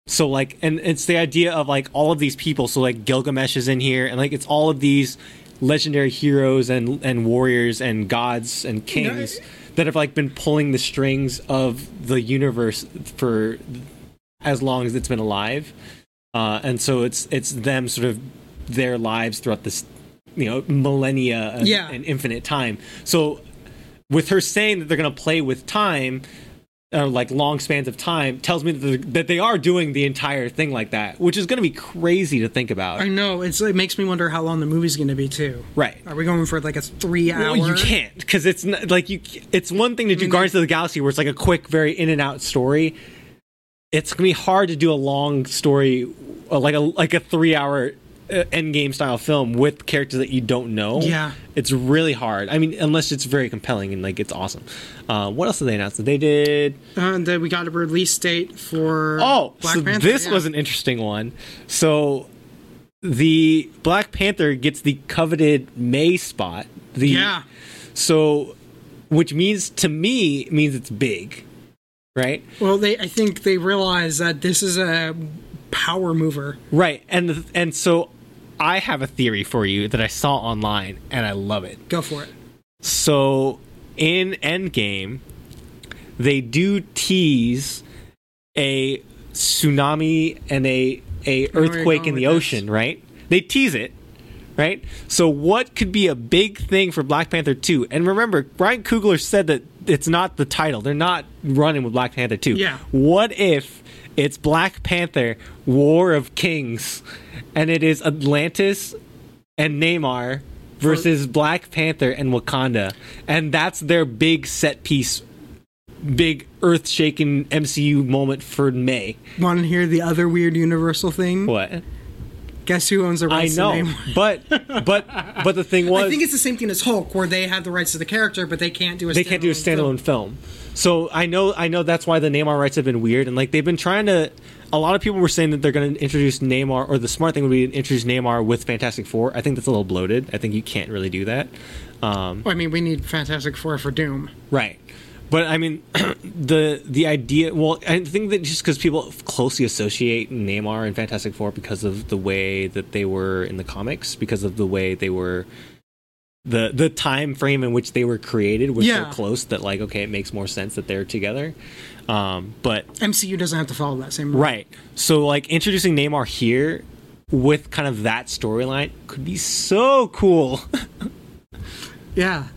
So like and it's the idea of like all of these people so like gilgamesh is in here and like it's all of these legendary heroes and and warriors and gods and kings that have like been pulling the strings of the universe for as long as it's been alive. Uh, and so it's it's them sort of their lives throughout this you know millennia and, Yeah. and infinite time. So with her saying that they're going to play with time uh, like long spans of time tells me that, that they are doing the entire thing like that which is going to be crazy to think about I know. It's it makes me wonder how long the movie's going to be too. right Are we going for like a three hour? well, you can't because it's not, like you. It's one thing to do Guardians of the Galaxy where it's like a quick, very in and out story. It's gonna be hard to do a long story, uh, like a like a three hour uh, end game style film with characters that you don't know. Yeah. it's really hard. I mean, unless it's very compelling and like it's awesome. Uh, what else did they announce? That they did. Uh, that we got a release date for Oh, Black so Panther. this yeah. was an interesting one. So the Black Panther gets the coveted May spot. The yeah. so, which means to me means it's big, right? Well, they I think they realize that this is a power mover. Right, and the, and so I have a theory for you that I saw online and I love it. Go for it. So in Endgame, they do tease a tsunami and a a earthquake in the with this. ocean, right? They tease it, right? So what could be a big thing for Black Panther 2? And remember, Brian Coogler said that it's not the title. They're not running with Black Panther 2. Yeah. What if it's Black Panther War of Kings and it is Atlantis and Namor versus Black Panther and Wakanda, and that's their big set piece big earth-shaking MCU moment for May. Want to hear the other weird Universal thing? What? Guess who owns the I rights to know, Namor? (laughs) but but but the thing was, I think it's the same thing as Hulk, where they have the rights to the character, but they can't do a they can't do a film. standalone film. So I know I know that's why the Namor rights have been weird and like they've been trying to. A lot of people were saying that they're going to introduce Namor, or the smart thing would be to introduce Namor with Fantastic Four. I think that's a little bloated. I think you can't really do that. Um, I mean, we need Fantastic Four for Doom. Right. But I mean, (clears throat) the the idea. Well, I think that just because people closely associate Namor and Fantastic Four because of the way that they were in the comics, because of the way they were, the the time frame in which they were created was Yeah. so close that like okay, it makes more sense that they're together. Um, but MCU doesn't have to follow that same right, so like introducing Namor here with kind of that storyline could be so cool. (laughs) Yeah,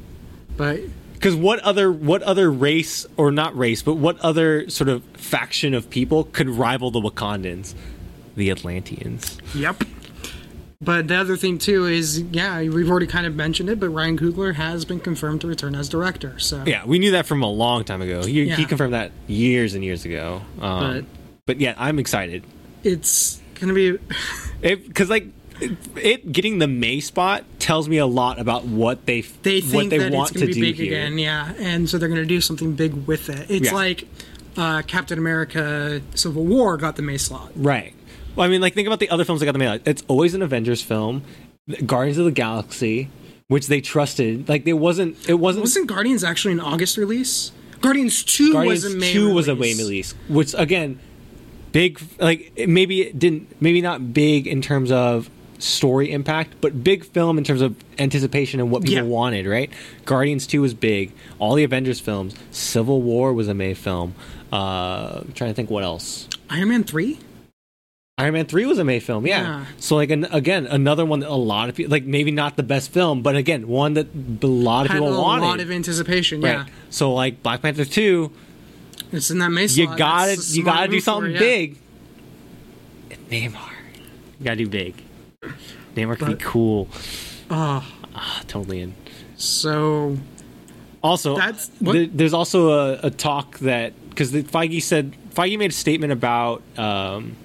but Because what other what other race or not race, but what other sort of faction of people could rival the Wakandans? The Atlanteans. Yep. But the other thing too is, yeah, we've already kind of mentioned it, but Ryan Coogler has been confirmed to return as director. So Yeah, we knew that from a long time ago. He, Yeah. he confirmed that years and years ago. Um, But- but, yeah, I'm excited it's gonna be. (laughs) because like it, it getting the May spot tells me a lot about what they They what think they that want it's gonna to be do big here. again, yeah, and so they're gonna do something big with it. It's Yeah. like uh, Captain America: Civil War got the May slot. Right. Well, I mean, like think about the other films that got the mail. It's always an Avengers film, Guardians of the Galaxy, which they trusted. Like it wasn't. It wasn't. Wasn't Guardians actually an August release? Guardians Two Guardians was a May. Two release. was a May release, which again, big like maybe it didn't maybe not big in terms of story impact, but big film in terms of anticipation and what people Yeah. wanted. Right? Guardians Two was big. All the Avengers films. Civil War was a May film. Uh, I'm trying to think what else. Iron Man Three. Iron Man Three was a May film, yeah. Yeah. So like an, again, another one that a lot of people like maybe not the best film, but again, one that a lot of Had a people wanted. A lot of anticipation. right. Yeah, So like Black Panther Two, it's in that May Slot. you gotta you gotta do move for something it, yeah. big. Namor, you gotta do big. Namor could be But- cool. Oh, Ah, totally in. so Also, That's- what- there- there's also a, a talk that because Feige said Feige made a statement about um,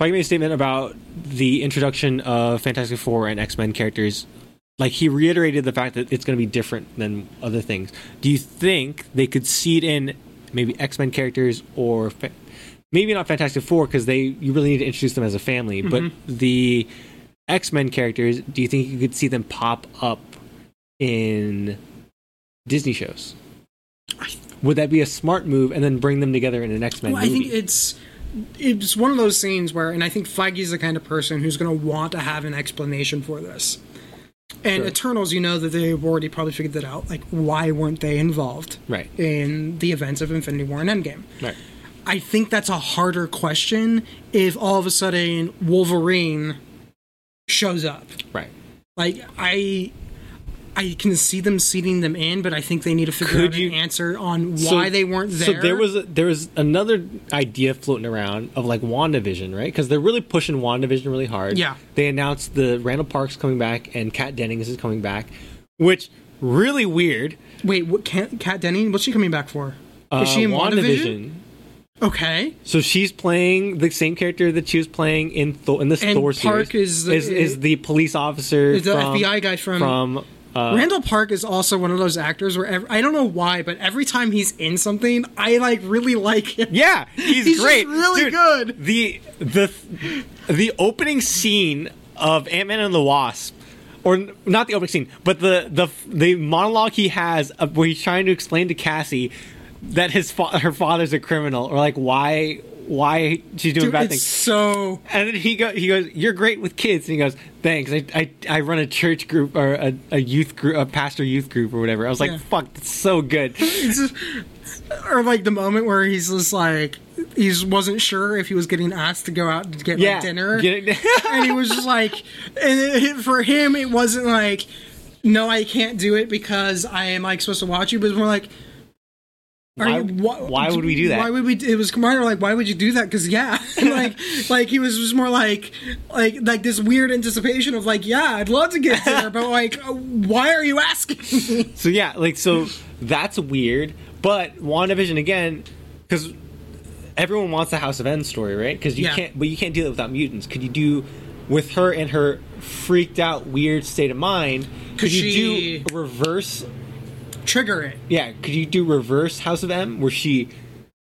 Feige made a statement about the introduction of Fantastic Four and X Men characters. Like he reiterated the fact that it's going to be different than other things. Do you think they could seed in maybe X Men characters or fa- maybe not Fantastic Four because they you really need to introduce them as a family, mm-hmm. but the X Men characters? Do you think you could see them pop up in Disney shows. Would that be a smart move, and then bring them together in an X Men Well, movie? I think it's it's one of those scenes where, and I think Feige's the kind of person who's going to want to have an explanation for this. And Sure. Eternals, you know that they've already probably figured that out. Like, why weren't they involved right, in the events of Infinity War and Endgame? right, I think that's a harder question if all of a sudden Wolverine shows up. right. Like, I. I can see them seating them in, but I think they need to figure Could out you- an answer on So- why they weren't there. So there was a, there was another idea floating around of like WandaVision, right? Because they're really pushing WandaVision really hard. Yeah. They announced the Randall Park's coming back and Kat Dennings is coming back, which really weird. Wait, what? Kat, Kat Denning? What's she coming back for? Is she Uh, in WandaVision? Okay. So she's playing the same character that she was playing in Thor, in this And Thor Park series. is the- is, is the police officer, Is the from, FBI guy from- from uh, Randall Park is also one of those actors where ev I don't know why, but every time he's in something, I like really like him. Yeah, (laughs) he's, He's great. really Dude, good. The the the opening scene of Ant Man and the Wasp, or not the opening scene, but the the the monologue he has where he's trying to explain to Cassie that his fa- her father's a criminal, or like why why she's doing Dude, bad things. so And then he go he goes, "You're great with kids." And he goes, "Thanks. I I, I run a church group or a, a youth group, a pastor youth group or whatever." I was like, Yeah. "Fuck, that's so good." (laughs) just, or like the moment where he's just like he just wasn't sure if he was getting asked to go out to get yeah, like, dinner, Get (laughs) and he was just like, and it, for him it wasn't like, no, I can't do it because I am like supposed to watch you, but it's more like. Are Why- you, why, why would we do that? Why would we? It was Commander like, why would you do that? Because yeah, (laughs) (laughs) like, like he was just more like, like, like this weird anticipation of like, yeah, I'd love to get there, but like, uh, why are you asking? (laughs) So yeah, like so that's weird. But WandaVision again, because everyone wants the House of M story, right? Because you Yeah. can't, but you can't do that without mutants. Could you do with her in her freaked out, weird state of mind? Could Could you she- do reverse? Trigger it. Yeah, could you do reverse House of M where she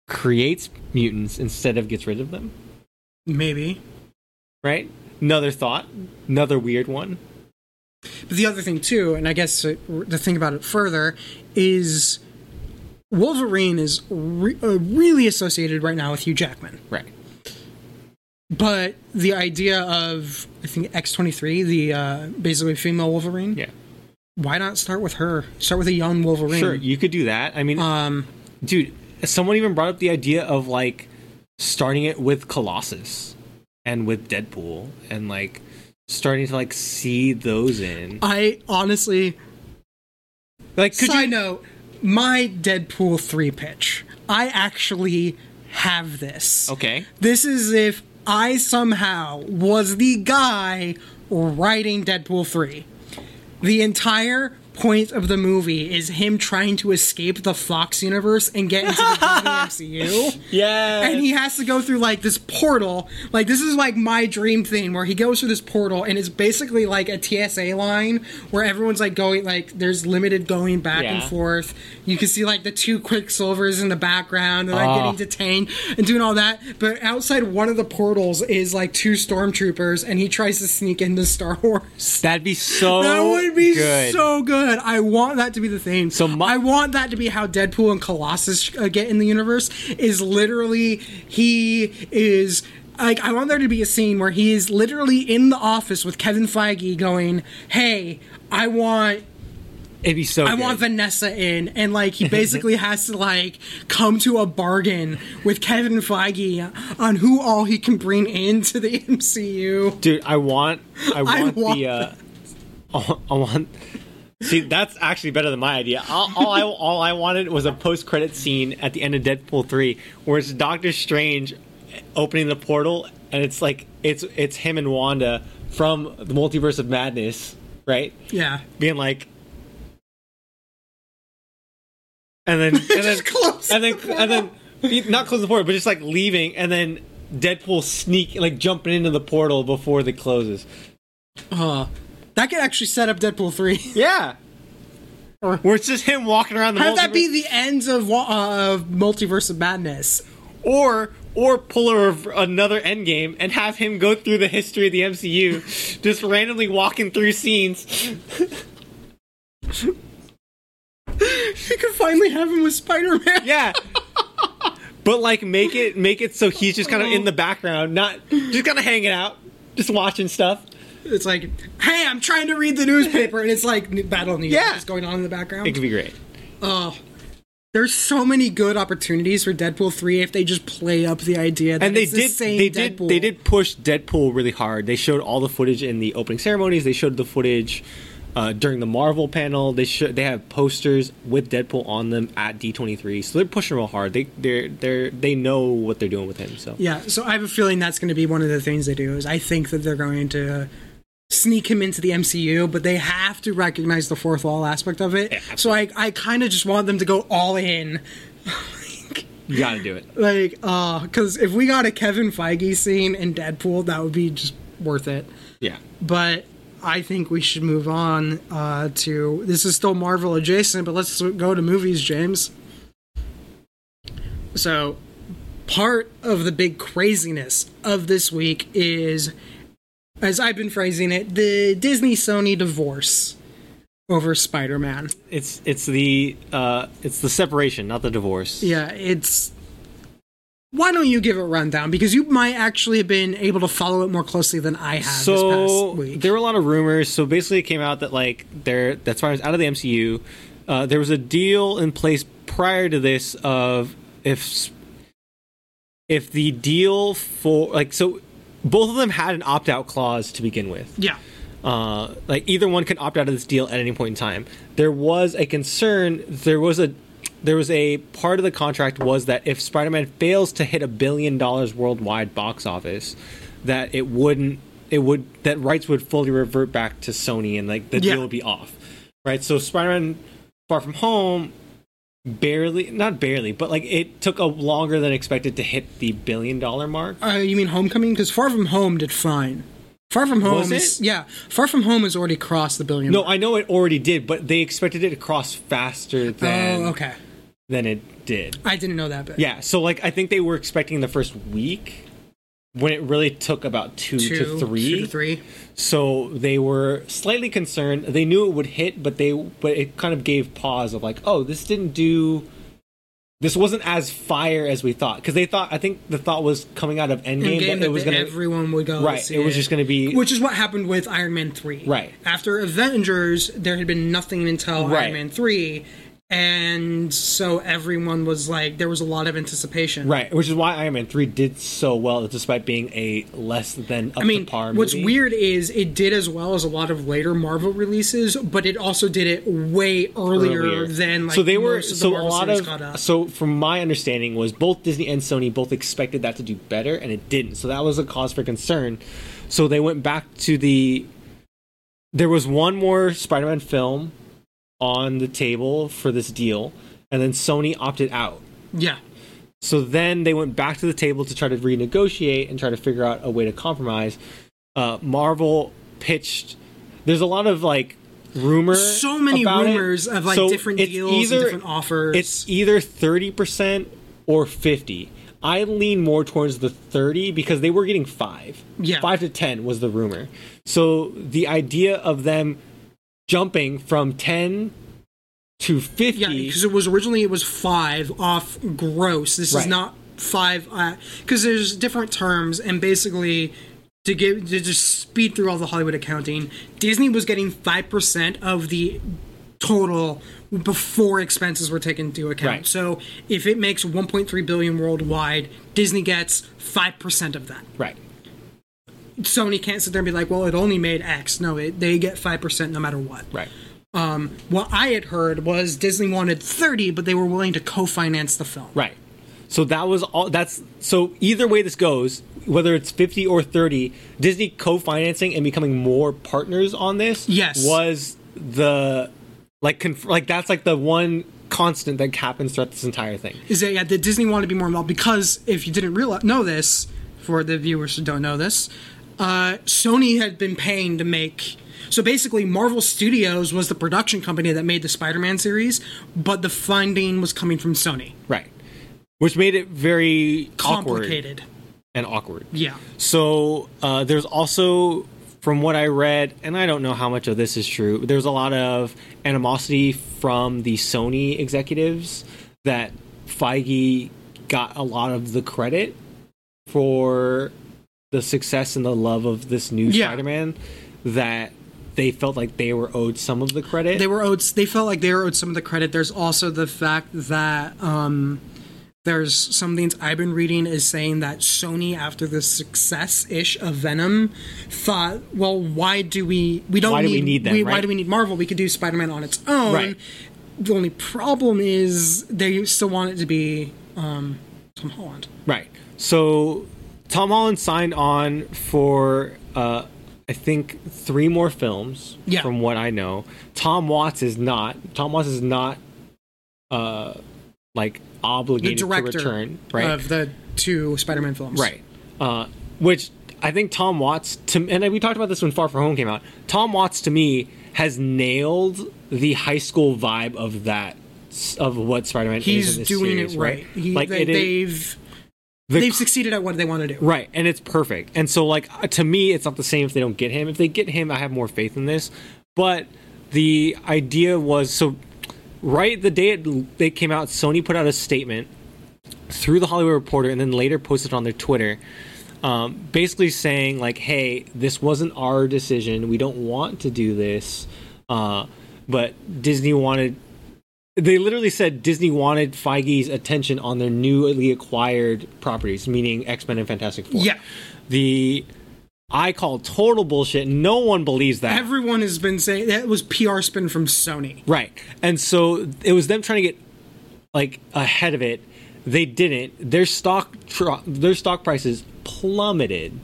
creates mutants instead of gets rid of them? Maybe. Right? Another thought, another weird one. But the other thing too, and I guess to think about it further, is Wolverine is re- uh, really associated right now with Hugh Jackman. Right. But the idea of I think X twenty three, the uh, basically female Wolverine. Yeah. Why not start with her? Start with a young Wolverine. Sure, you could do that. I mean, Um, dude, someone even brought up the idea of like starting it with Colossus and with Deadpool and like starting to like see those in. I honestly Like, could Side you? note, my Deadpool 3 pitch. I actually have this. Okay. This is if I somehow was the guy writing Deadpool 3. The entire point of the movie is him trying to escape the Fox universe and get into the (laughs) MCU. Yeah. And he has to go through like this portal. Like this is like my dream thing where he goes through this portal and it's basically like a TSA line where everyone's like going like there's limited going back and forth. You can see like the two quicksilvers in the background and like Oh. getting detained and doing all that. But outside one of the portals is like two stormtroopers and he tries to sneak into Star Wars. That'd be so. That would be good. so good. I want that to be the thing. So my- I want that to be how Deadpool and Colossus uh, get in the universe. Is literally he is like I want there to be a scene where he is literally in the office with Kevin Feige going, "Hey, I want It'd be so. I good. want Vanessa in," and like he (laughs) basically has to like come to a bargain with Kevin Feige on who all he can bring into the (laughs) MCU. dude. I want. I want, want the. Uh, I want- I want. See, that's actually better than my idea. All, all I all I wanted was a post credit scene at the end of Deadpool three, where it's Doctor Strange opening the portal, and it's like it's it's him and Wanda from the Multiverse of Madness, right? Yeah, Being like, and then (laughs) and then and then the and then not close the portal, but just like leaving, and then Deadpool sneak like jumping into the portal before it closes. uh, that could actually set up Deadpool three. (laughs) Yeah. Where it's just him walking around the Have that be the ends of uh, of Multiverse of Madness. or or pull a, rev- another endgame and have him go through the history of the MCU, (laughs) just randomly walking through scenes. (laughs) You could finally have him with Spider Man. Yeah. but like make it make it so he's just kind of in the background, not just kind of hanging out, just watching stuff. It's like, hey, I'm trying to read the newspaper, and it's like Battle of New York Yeah. is going on in the background. It could be great. Oh, there's so many good opportunities for Deadpool three if they just play up the idea that and they it's the did same they Deadpool. did they did push Deadpool really hard. They showed all the footage in the opening ceremonies. They showed the footage uh, during the Marvel panel. They show they have posters with Deadpool on them at D23. So they're pushing real hard. They they they they know what they're doing with him. So Yeah, so I have a feeling that's going to be one of the things they do. Is I think that they're going to sneak him into the MCU, but they have to recognize the fourth wall aspect of it. Yeah, so I I kind of just want them to go all in. (laughs) you got to do it. Like, uh, because if we got a Kevin Feige scene in Deadpool, that would be just worth it. Yeah. But I think we should move on uh, to this is still Marvel adjacent, but let's go to movies, James. So, part of the big craziness of this week is, as I've been phrasing it, the Disney Sony divorce over Spider Man. It's it's the uh it's the separation, not the divorce. Yeah, it's. Why don't you give it a rundown? Because you might actually have been able to follow it more closely than I have this so past week. there were a lot of rumors. So basically, it came out that like there that's why I was out of the MCU. Uh, there was a deal in place prior to this of if if the deal for like so both of them had an opt out clause to begin with. yeah. Uh, like either one can opt out of this deal at any point in time. There was a concern. There was a there was a part of the contract was that if Spider-Man fails to hit a billion dollars worldwide box office, that it wouldn't it would that rights would fully revert back to Sony and like the Yeah. deal would be off. Right. So Spider-Man Far From Home barely, not barely, but like it took a longer than expected to hit the billion dollar mark. Uh, you mean Homecoming? Because Far From Home did fine. Far From Home, Was is, it? yeah. Far From Home has already crossed the billion. No, mark. I know it already did, but they expected it to cross faster than oh, okay. than it did. I didn't know that bit. Yeah, so like I think they were expecting the first week when it really took about two, two to three. two to three. So they were slightly concerned. They knew it would hit, but they but it kind of gave pause of like, oh, this didn't do. This wasn't as fire as we thought because they thought. I think the thought was coming out of Endgame, Endgame that it was going to everyone would go right. It was just going to be which is what happened with Iron Man three. Right. after Avengers, there had been nothing until Right. Iron Man three, and so everyone was like, there was a lot of anticipation. right, which is why Iron Man three did so well, despite being a less than up I mean, par. what's movie. weird is it did as well as a lot of later Marvel releases, but it also did it way earlier, earlier. than like so they were most of the so a lot of so from my understanding was both Disney and Sony both expected that to do better and it didn't. So that was a cause for concern. So they went back to the there was one more Spider-Man film on the table for this deal and then Sony opted out. yeah. So then they went back to the table to try to renegotiate and try to figure out a way to compromise. Uh, Marvel pitched. There's a lot of like rumors. So many about it. rumors of like So different deals, either- and different offers. It's either thirty percent or fifty. I lean more towards the thirty because they were getting five. Yeah. five to ten was the rumor. So the idea of them jumping from ten to fifty. Yeah, because it was originally it was five off gross. This is not five uh, because there's different terms and basically to give to just speed through all the Hollywood accounting, Disney was getting five percent of the total before expenses were taken into account. Right. So if it makes 1.3 billion worldwide, Disney gets five percent of that. right. Sony can't sit there and be like, "Well, it only made X." No, it, they get five percent no matter what. Right. Um, what I had heard was Disney wanted 30, but they were willing to co-finance the film. Right. So that was all. That's so either way this goes, whether it's fifty or thirty, Disney co-financing and becoming more partners on this. Yes. was the like conf- like that's like the one constant that happens throughout this entire thing. Is that yeah, the Disney wanted to be more involved because if you didn't realize know this, for the viewers who don't know this, uh, Sony had been paying to make. So basically, Marvel Studios was the production company that made the Spider-Man series, but the funding was coming from Sony. Right. Which made it very Complicated. and awkward. Yeah. So uh, there's also, from what I read, and I don't know how much of this is true, there's a lot of animosity from the Sony executives that Feige got a lot of the credit for the success and the love of this new Yeah. Spider-Man. That they felt like they were owed some of the credit. They were owed. They felt like they were owed some of the credit. There's also the fact that um, there's some things I've been reading is saying that Sony, after the success ish of Venom, thought, well, why do we? We don't Why do need. we need them, Why right? do we need Marvel? We could do Spider-Man on its own. Right. The only problem is they still want it to be um, Tom Holland. Right. So Tom Holland signed on for uh, I think three more films. Yeah. From what I know, Tom Watts is not. Tom Watts is not. Uh, like The obligated director to return. Right. of the two Spider-Man films. right. Uh, which I think Tom Watts to and we talked about this when Far From Home came out. Tom Watts to me has nailed the high school vibe of that of what Spider-Man is He's in this doing series, it right. He, like they, it is- they've the they've succeeded at what they want to do. Right, and it's perfect. And so, like uh, to me, it's not the same if they don't get him. If they get him, I have more faith in this. But the idea was so. Right, the day it, they came out, Sony put out a statement through the Hollywood Reporter, and then later posted on their Twitter, um, basically saying like, "Hey, this wasn't our decision. We don't want to do this, uh, but Disney wanted." They literally said Disney wanted Feige's attention on their newly acquired properties, meaning X Men and Fantastic Four. Yeah. The I call total bullshit. No one believes that. Everyone has been saying that was PR spin from Sony. Right. And so it was them trying to get like ahead of it. They didn't. Their stock tr- their stock prices plummeted.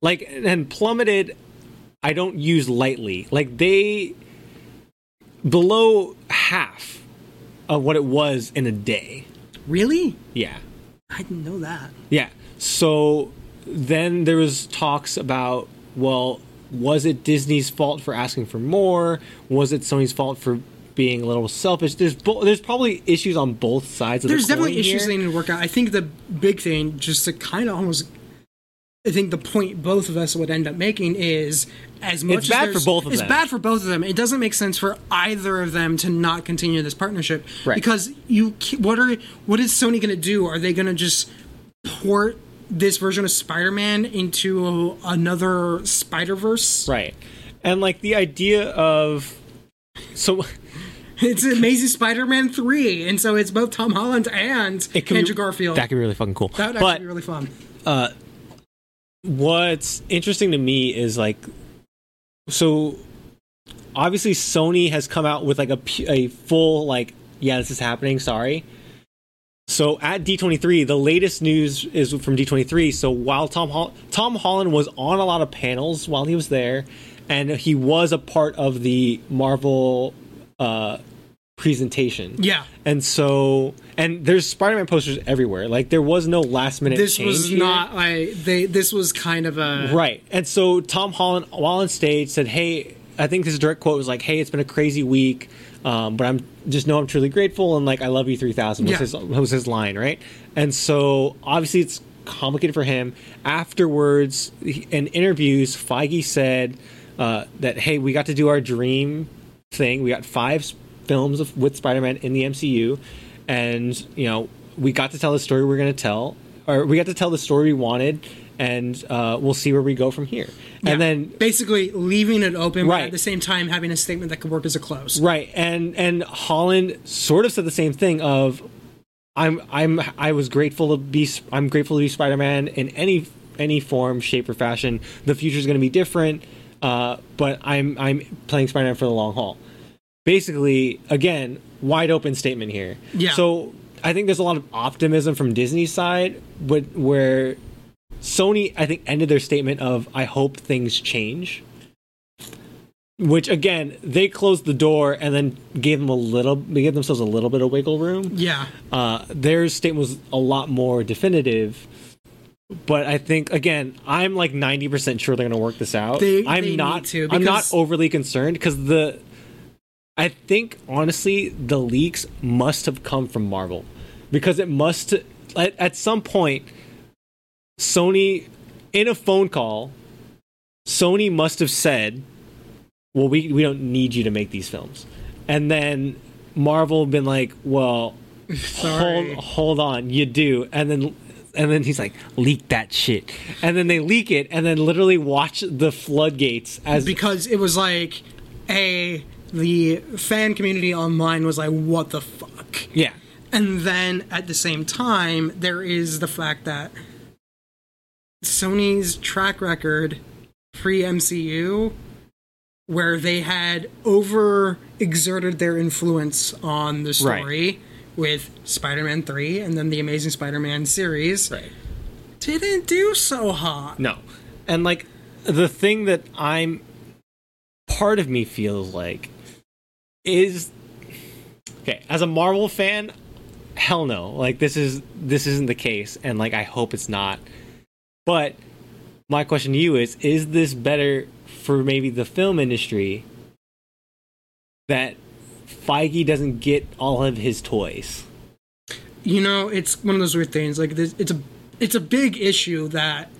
Like and plummeted I don't use lightly. Like they below half of what it was in a day. Really? Yeah. I didn't know that. Yeah. So then there was talks about well, was it Disney's fault for asking for more? Was it Sony's fault for being a little selfish? There's bo- there's probably issues on both sides of There's the coin definitely issues here. they need to work out. I think the big thing, just to kind of almost, I think the point both of us would end up making is as much as bad for both of it's them. bad for both of them. It doesn't make sense for either of them to not continue this partnership Right. because you what are what is Sony going to do? Are they going to just port this version of Spider-Man into another Spider-Verse? Right. And like the idea of so (laughs) It's Amazing Spider-Man three, and so it's both Tom Holland and Andrew be, Garfield. That could be really fucking cool. that would but actually be really fun. Uh, what's interesting to me is like so obviously Sony has come out with like a a full like yeah this is happening sorry. So at D23 the latest news is from D23 so while Tom Tom Holland was on a lot of panels while he was there and he was a part of the Marvel uh presentation Yeah. and so and there's Spider-Man posters everywhere like there was no last minute this was here. not like they this was kind of a Right. And so Tom Holland, while on stage, said, Hey, I think his direct quote was like, Hey, it's been a crazy week, um, but I'm just know I'm truly grateful and like, I love you 3000 was, Yeah. his, was his line, right? And so obviously it's complicated for him. Afterwards, in interviews, Feige said uh, that, Hey, we got to do our dream thing. We got five films of, with Spider Man in the MCU, and, you know, we got to tell the story we're going to tell, or we got to tell the story we wanted, and uh, we'll see where we go from here. Yeah. And then basically leaving it open, but Right. at the same time having a statement that could work as a close. right, and and Holland sort of said the same thing of, I'm I'm I was grateful to be I'm grateful to be Spider Man in any any form, shape, or fashion. The future is going to be different, uh, but I'm I'm playing Spider Man for the long haul. Basically, again, wide open statement here. Yeah. So I think there's a lot of optimism from Disney's side, but where Sony, I think, ended their statement of "I hope things change," which again they closed the door and then gave them a little, they gave themselves a little bit of wiggle room. Yeah. Uh, their statement was a lot more definitive. But I think again, I'm like 90% sure they're going to work this out. They- I'm they not. need to, I'm not overly concerned because the. I think honestly, the leaks must have come from Marvel because it must at, at some point. Sony, in a phone call, Sony must have said, "Well, we we don't need you to make these films," and then Marvel been like, "Well, (laughs) Sorry. hold hold on, you do," and then. And then he's like, leak that shit. And then they leak it, and then literally watch the floodgates as Because it was like a the fan community online was like, what the fuck? yeah, And then at the same time, there is the fact that Sony's track record pre MCU, where they had over exerted their influence on the story with Spider Man 3 and then the Amazing Spider Man series, right. didn't do so hot. No. And like the thing that I'm part of me feels like is okay, as a Marvel fan, hell no. Like this is this isn't the case and like I hope it's not. But my question to you is is this better for maybe the film industry that Feige doesn't get all of his toys? You know, it's one of those weird things. Like this, it's a it's a big issue that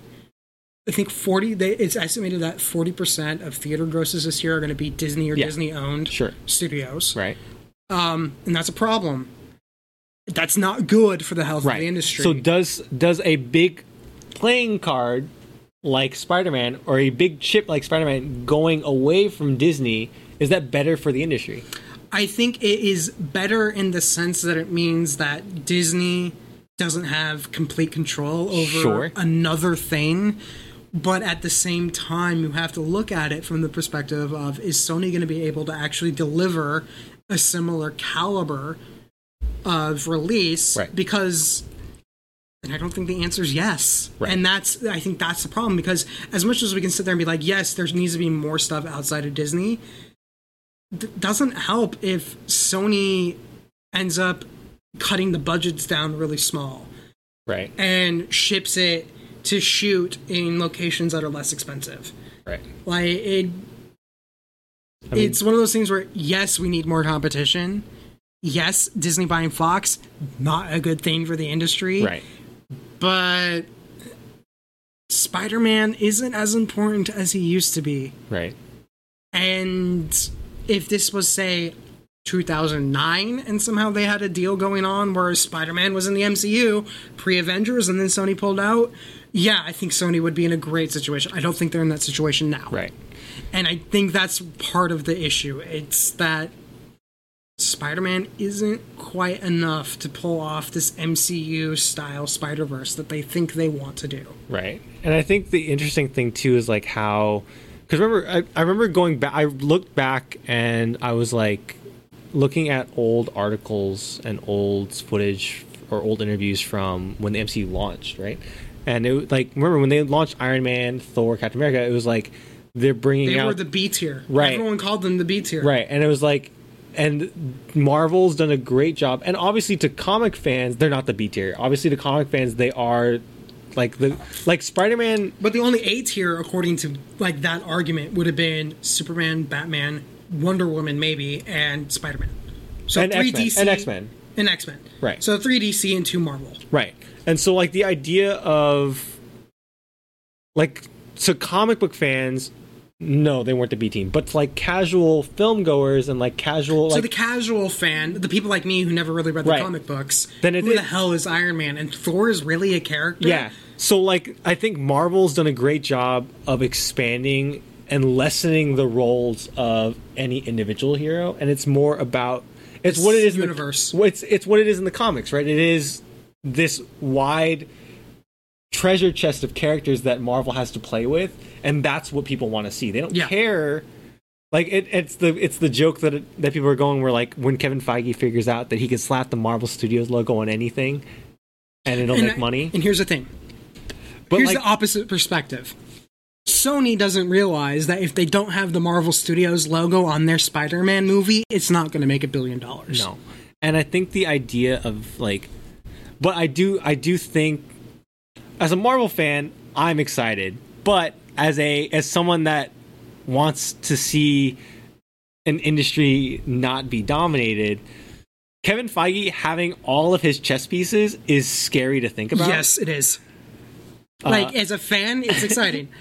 I think forty. They, it's estimated that forty percent of theater grosses this year are going to be Disney or Yeah. Disney owned Sure. studios, Right. um, and that's a problem. That's not good for the health of the industry. So does does a big playing card like Spider-Man or a big chip like Spider-Man going away from Disney is that better for the industry? I think it is better in the sense that it means that Disney doesn't have complete control over Sure. another thing. But at the same time, you have to look at it from the perspective of is Sony going to be able to actually deliver a similar caliber of release? Right. Because and I don't think the answer is yes. Right. And that's I think that's the problem because as much as we can sit there and be like, yes, there needs to be more stuff outside of Disney, d- doesn't help if Sony ends up cutting the budgets down really small Right. and ships it to shoot in locations that are less expensive. Right. Like it I mean, it's one of those things where yes, we need more competition. Yes, Disney buying Fox, not a good thing for the industry. right. But Spider Man isn't as important as he used to be. Right. And if this was, say, 2009 and somehow they had a deal going on where Spider Man was in the MCU pre Avengers and then Sony pulled out, yeah, I think Sony would be in a great situation. I don't think they're in that situation now. Right. And I think that's part of the issue. It's that Spider Man isn't quite enough to pull off this MCU style Spider Verse that they think they want to do. Right. And I think the interesting thing too is like how, because remember, I, I remember going back, I looked back and I was like looking at old articles and old footage or old interviews from when the MCU launched, right? And it was like, remember when they launched Iron Man, Thor, Captain America, it was like they're bringing They out were the B tier. Right. Everyone called them the B tier. Right, and it was like, and Marvel's done a great job. And obviously, to comic fans, they're not the B tier. Obviously, to comic fans, they are like the like Spider Man. But the only A tier, according to like that argument, would have been Superman, Batman, Wonder Woman, maybe, and Spider Man. So And three X-Men. DC And X-Men. and X Men. Right. So three DC and two Marvel. Right, and so like the idea of like so comic book fans. No, they weren't the B team, but like casual film goers and like casual so the casual fan, the people like me who never really read the Right. comic books, Then it who is- the hell is Iron Man? And Thor is really a character. Yeah. So like I think Marvel's done a great job of expanding and lessening the roles of any individual hero and it's more about it's what it is universe. In the, it's it's what it is in the comics, right? It is this wide treasure chest of characters that Marvel has to play with and that's what people want to see. They don't Yeah. care like it, it's the it's the joke that that people are going where like when Kevin Feige figures out that he can slap the Marvel Studios logo on anything and it'll And make I- money. And here's the thing. But Here's like, the opposite perspective. Sony doesn't realize that if they don't have the Marvel Studios logo on their Spider-Man movie, it's not going to make a billion dollars. No. And I think the idea of like but I do I do think as a Marvel fan, I'm excited. But as a as someone that wants to see an industry not be dominated, Kevin Feige having all of his chess pieces is scary to think about. Yes, it is. Uh, like as a fan, it's exciting. (laughs)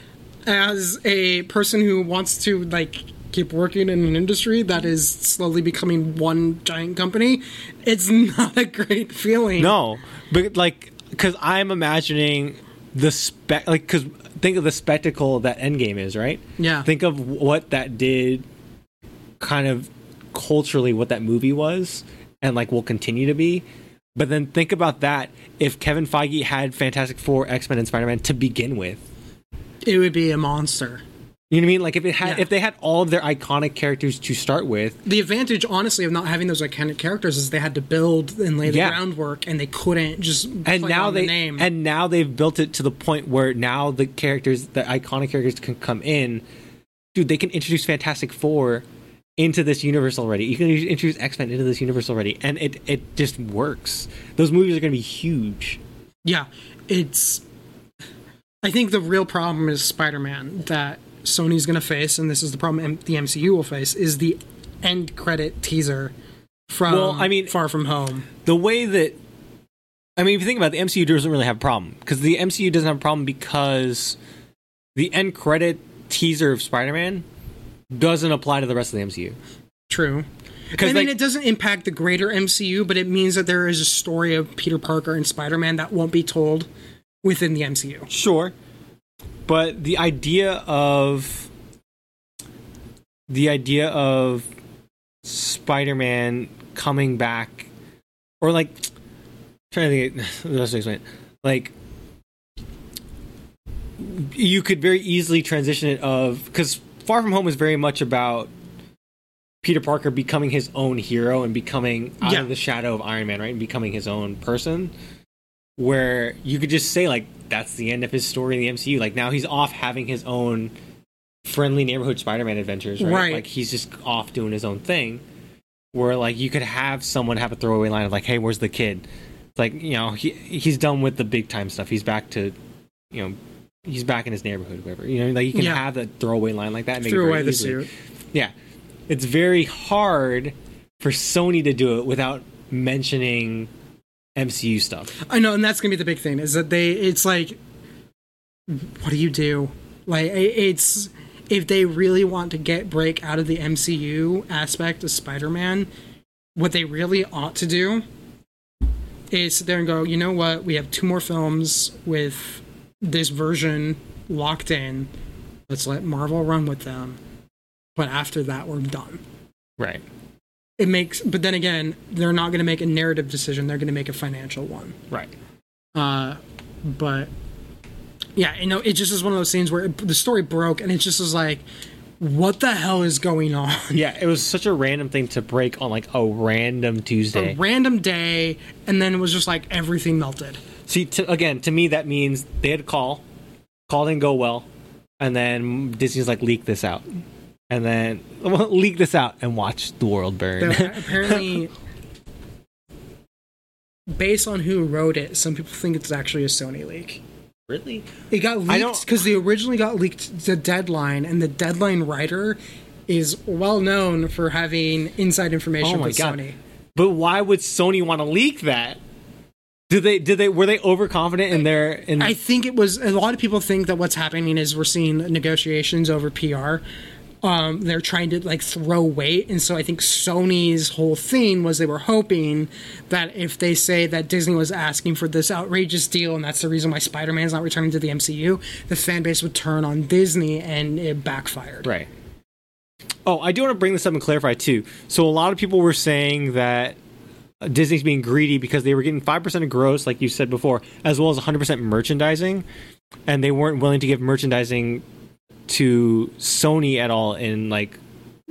as a person who wants to like keep working in an industry that is slowly becoming one giant company, it's (laughs) not a great feeling. No, but like, because I'm imagining the spec, like, because think of the spectacle that Endgame is, right? Yeah. Think of what that did, kind of culturally, what that movie was, and like will continue to be. But then think about that if Kevin Feige had Fantastic Four, X Men, and Spider Man to begin with. It would be a monster. You know what I mean? Like if it had, Yeah. if they had all of their iconic characters to start with, The advantage, honestly, of not having those iconic characters is they had to build and lay the Yeah. groundwork, and they couldn't just and now they the name. and now they've built it to the point where now the characters the iconic characters can come in dude they can introduce fantastic four into this universe already you can introduce x-men into this universe already and it it just works those movies are going to be huge Yeah, it's. I think the real problem is Spider-Man that Sony's going to face, and this is the problem the MCU will face, is the end credit teaser from Well, I mean- Far From Home. the way that i mean if you think about it, the mcu doesn't really have a problem because the mcu doesn't have a problem because the end credit teaser of spider-man doesn't apply to the rest of the mcu True. I mean, like, it doesn't impact the greater MCU, but it means that there is a story of Peter Parker and Spider-Man that won't be told within the MCU. Sure. But the idea of the idea of Spider-Man coming back or like trying to think (laughs) the best way to explain it. Like you could very easily transition it of because Far From Home is very much about Peter Parker becoming his own hero and becoming out Yeah. of the shadow of Iron Man, right? And becoming his own person where you could just say like that's the end of his story in the MCU. Like now he's off having his own friendly neighborhood Spider-Man adventures, right? Right. Like he's just off doing his own thing. where like you could have someone have a throwaway line of like, "Hey, where's the kid?" It's like you know he he's done with the big time stuff. He's back to you know he's back in his neighborhood, whatever. You know, like you can Yeah. have that throwaway line like that. And make Threw it away the suit. Yeah, it's very hard for Sony to do it without mentioning MCU stuff. I know, and that's gonna be the big thing. Is that they? It's like, what do you do? Like, it's if they really want to get break out of the MCU aspect of Spider-Man, what they really ought to do is sit there and go. You know what? We have two more films with this version locked in. Let's let Marvel run with them. But after that, we're done Right. It makes but then again they're not going to make a narrative decision they're going to make a financial one. Right. uh but yeah you know it just is one of those scenes where it, the story broke and it just was like what the hell is going on? (laughs) Yeah, it was such a random thing to break on like a random tuesday. A random day and then it was just like everything melted. See, to, again, to me that means they had a call, call didn't go well, and then Disney's like leak this out, and then well, (laughs) leak this out and watch the world burn. There- (laughs) apparently based on who wrote it some people think it's actually a sony leak really? It got leaked because they originally got leaked to Deadline, and the Deadline writer is well known for having inside information Oh my with God. Sony. But why would Sony want to leak that? Did they? Did they? Were they overconfident in their? In I think it was a lot of people think that what's happening is we're seeing negotiations over PR. Um, they're trying to like throw weight, and so I think Sony's whole thing was they were hoping that if they say that Disney was asking for this outrageous deal, and that's the reason why Spider-Man's not returning to the MCU, the fan base would turn on Disney, and it backfired. Right. Oh, I do want to bring this up and clarify too. So a lot of people were saying that Disney's being greedy because they were getting five percent of gross, like you said before, as well as 100 percent merchandising, and they weren't willing to give merchandising to Sony at all. In like,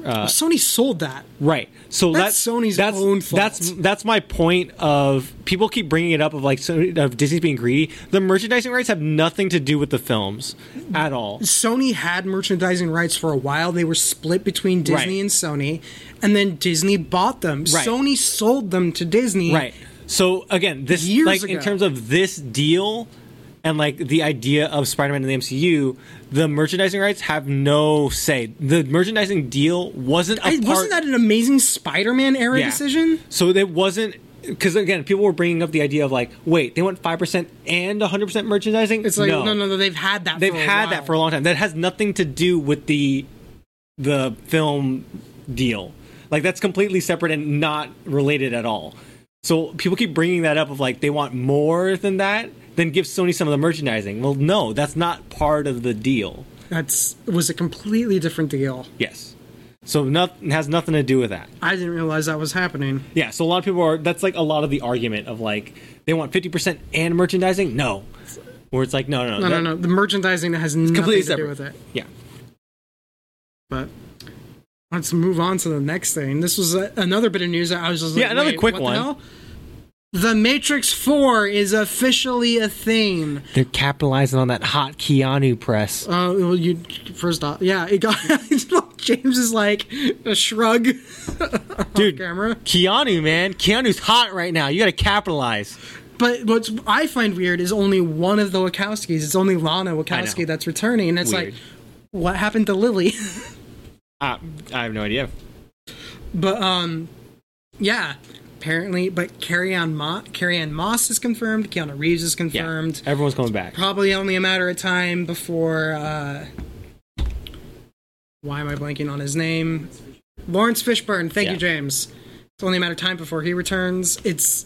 uh, Sony sold that. right. So That's that's Sony's that's, own fault. That's that's my point. Of people keep bringing it up of like Sony, of Disney's being greedy. The merchandising rights have nothing to do with the films at all. Sony had merchandising rights for a while. They were split between Disney Right. and Sony, and then Disney bought them. Right. Sony sold them to Disney. Right. So again, this Years like in terms of this deal and like the idea of Spider-Man in the MCU, the merchandising rights have no say. The merchandising deal wasn't a I, part. wasn't that an amazing Spider-Man era Yeah. decision? So it wasn't because again, people were bringing up the idea of like, wait, they want five percent and hundred percent merchandising. It's like no, no, no. They've had that. They've for a had while. that for a long time. That has nothing to do with the the film deal. Like that's completely separate and not related at all. So people keep bringing that up of like they want more than that, then give Sony some of the merchandising. Well, no, that's not part of the deal. That's it was a completely different deal. Yes. So nothing has nothing to do with that. I didn't realize that was happening. Yeah. So a lot of people are. That's like a lot of the argument of like they want fifty percent and merchandising. No. Where it's like no, no, No, that- no, no. The merchandising has nothing completely to separate. do with it. Yeah. But let's move on to the next thing. This was a, another bit of news that I was just like, Yeah, another quick one. The Matrix 4 is officially a thing. They're capitalizing on that hot Keanu press. Uh, well, you first off, yeah, it got (laughs) James is like a shrug, (laughs) Dude, camera. Keanu, man, Keanu's hot right now. You got to capitalize. But what I find weird is only one of the Wachowskis. It's only Lana Wachowski that's returning, and it's Weird. like, what happened to Lily? (laughs) Uh, I have no idea. but um, yeah, apparently. But Carrie Ann Mo- Carrie-Anne Moss is confirmed. Keanu Reeves is confirmed. Yeah, everyone's coming back. Probably only a matter of time before. Uh, why am I blanking on his name? Laurence Fishburne. Thank you, James. It's only a matter of time before he returns. It's,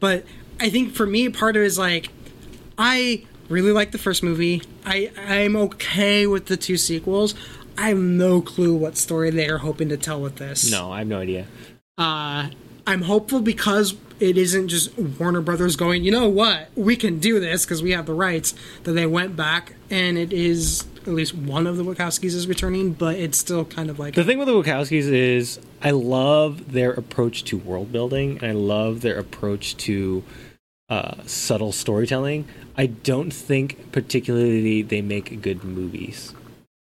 but I think for me, part of it is like, I really like the first movie. I I'm okay with the two sequels. I have no clue what story they are hoping to tell with this. No, I have no idea. Uh, I'm hopeful because it isn't just Warner Brothers going, you know what, we can do this because we have the rights. That they went back and it is at least one of the Wachowskis is returning, but it's still kind of like The thing with the Wachowskis is I love their approach to world building I love their approach to uh, subtle storytelling. I don't think particularly they make good movies.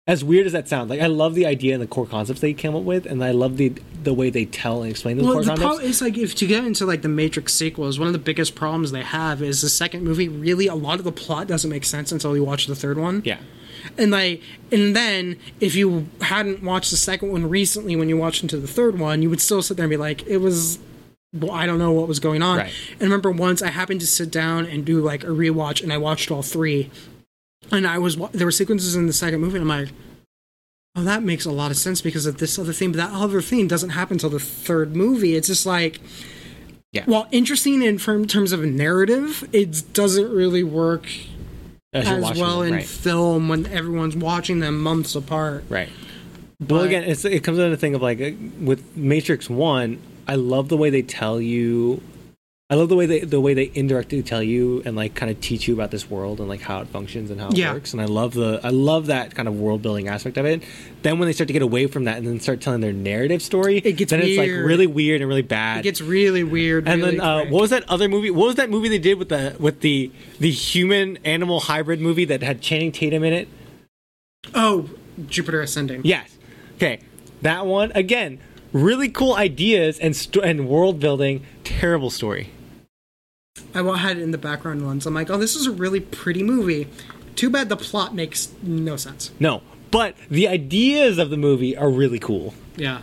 As weird as that sounds, like I love the idea and the core concepts they came up with, and I love the the way they tell and explain those Well, core the concepts. problem is like if to get into like the Matrix sequels, one of the biggest problems they have is the second movie. Really, a lot of the plot doesn't make sense until you watch the third one. yeah, and like, and then if you hadn't watched the second one recently, when you watched into the third one, you would still sit there and be like, it was. Well, I don't know what was going on. Right. And remember, once I happened to sit down and do like a rewatch, and I watched all three, and I was wa- there were sequences in the second movie, and I'm like, oh, that makes a lot of sense because of this other theme, But that other theme doesn't happen until the third movie. It's just like, Yeah. While interesting in terms of a narrative, it doesn't really work as, as well them, in right. film when everyone's watching them months apart. Right. well, But- again, it's, it comes down to the thing of like uh, with Matrix One. I love the way they tell you. I love the way they the way they indirectly tell you and like kind of teach you about this world and like how it functions and how it Yeah. works. And I love the I love that kind of world building aspect of it. Then when they start to get away from that and then start telling their narrative story, It gets then it's like weird. really weird and really bad. It gets really weird. and really then uh, what was that other movie? What was that movie they did with the with the the human animal hybrid movie that had Channing Tatum in it? Oh, Jupiter Ascending. Yes. Okay. That one again. Really cool ideas and st- and world building. Terrible story. I had it in the background once. I'm like, oh, this is a really pretty movie. Too bad the plot makes no sense. No, but the ideas of the movie are really cool. Yeah.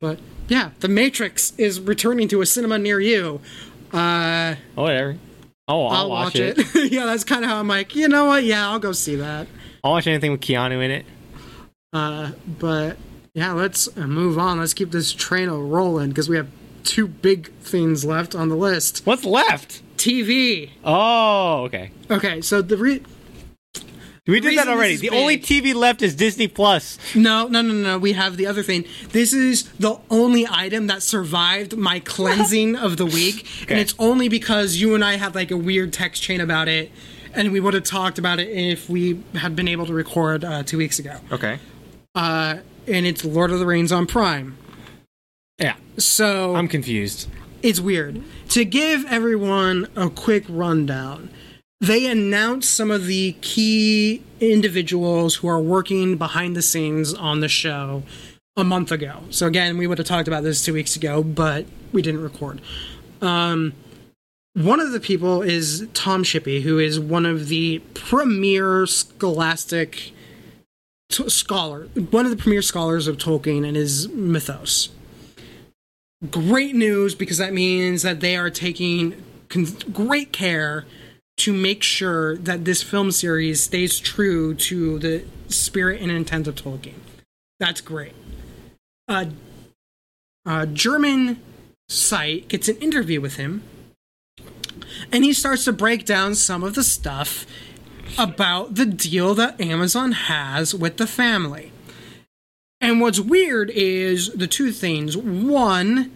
But yeah, The Matrix is returning to a cinema near you. Uh, Oh, whatever. Oh, I'll, I'll, watch, watch, it. it. (laughs) yeah, that's kind of how I'm like, you know what? Yeah, I'll go see that. I'll watch anything with Keanu in it. Uh, but yeah, let's uh, move on. Let's keep this train a rolling because we have two big things left on the list. What's left? TV. Oh, okay. Okay, so the re- We did that already. The big- only TV left is Disney Plus. no, no, no, no. We have the other thing. This is the only item that survived my cleansing of the week, (laughs) and it's only because you and I had like a weird text chain about it, and we would have talked about it if we had been able to record uh, two weeks ago. Okay. Uh, and it's Lord of the Rings on Prime. Yeah. So I'm confused. it's weird. To give everyone a quick rundown, they announced some of the key individuals who are working behind the scenes on the show a month ago. So again, we would have talked about this two weeks ago, but we didn't record. Um, one of the people is Tom Shippey, who is one of the premier scholastic t- scholar, one of the premier scholars of Tolkien and his mythos great news because that means that they are taking con- great care to make sure that this film series stays true to the spirit and intent of Tolkien. That's great. Uh, a German site gets an interview with him, and he starts to break down some of the stuff about the deal that Amazon has with the family. And what's weird is the two things. One,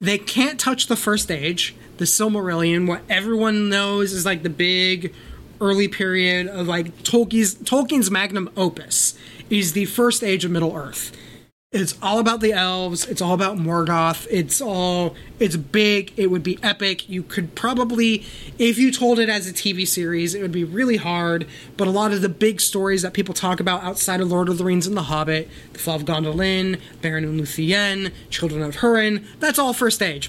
they can't touch the first age, the Silmarillion, what everyone knows is like the big early period of like Tolkien's Tolkien's magnum opus is the first age of Middle Earth. It's all about the elves. It's all about Morgoth. It's all. It's big. It would be epic. You could probably, if you told it as a TV series, it would be really hard. But a lot of the big stories that people talk about outside of Lord of the Rings and The Hobbit, The Fall of Gondolin, Beren and Luthien, Children of Hurin, that's all first age.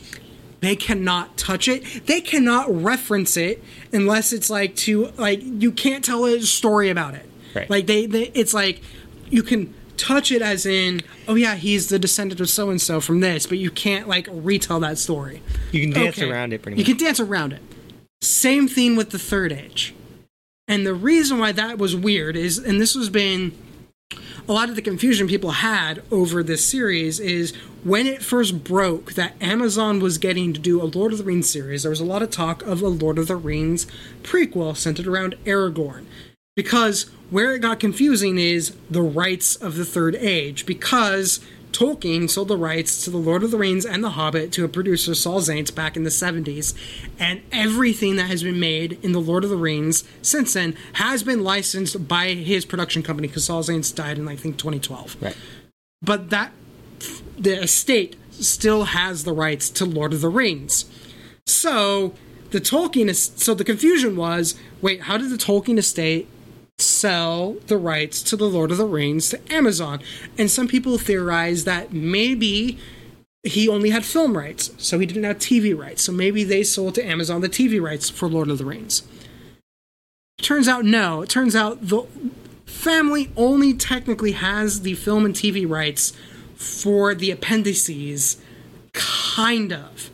They cannot touch it. They cannot reference it unless it's like to like you can't tell a story about it. Right. Like they, they it's like you can touch it as in oh yeah he's the descendant of so and so from this but you can't like retell that story You can dance Okay. around it pretty much. you can dance around it same thing with the third age and the reason why that was weird is and this has been a lot of the confusion people had over this series is when it first broke that Amazon was getting to do a Lord of the Rings series, there was a lot of talk of a Lord of the Rings prequel centered around Aragorn. Because where it got confusing is the rights of the Third Age, because Tolkien sold the rights to the Lord of the Rings and the Hobbit to a producer, Saul Zaentz, back in the 70s, and everything that has been made in the Lord of the Rings since then has been licensed by his production company, because Saul Zaentz died in, I think, 2012 Right. but that the estate still has the rights to Lord of the Rings. So the Tolkien so the confusion was wait, how did the Tolkien estate sell the rights to the Lord of the Rings to Amazon. And some people theorize that maybe he only had film rights, so he didn't have TV rights. So maybe they sold to Amazon the TV rights for Lord of the Rings. Turns out, no. It turns out the family only technically has the film and TV rights for the appendices, kind of,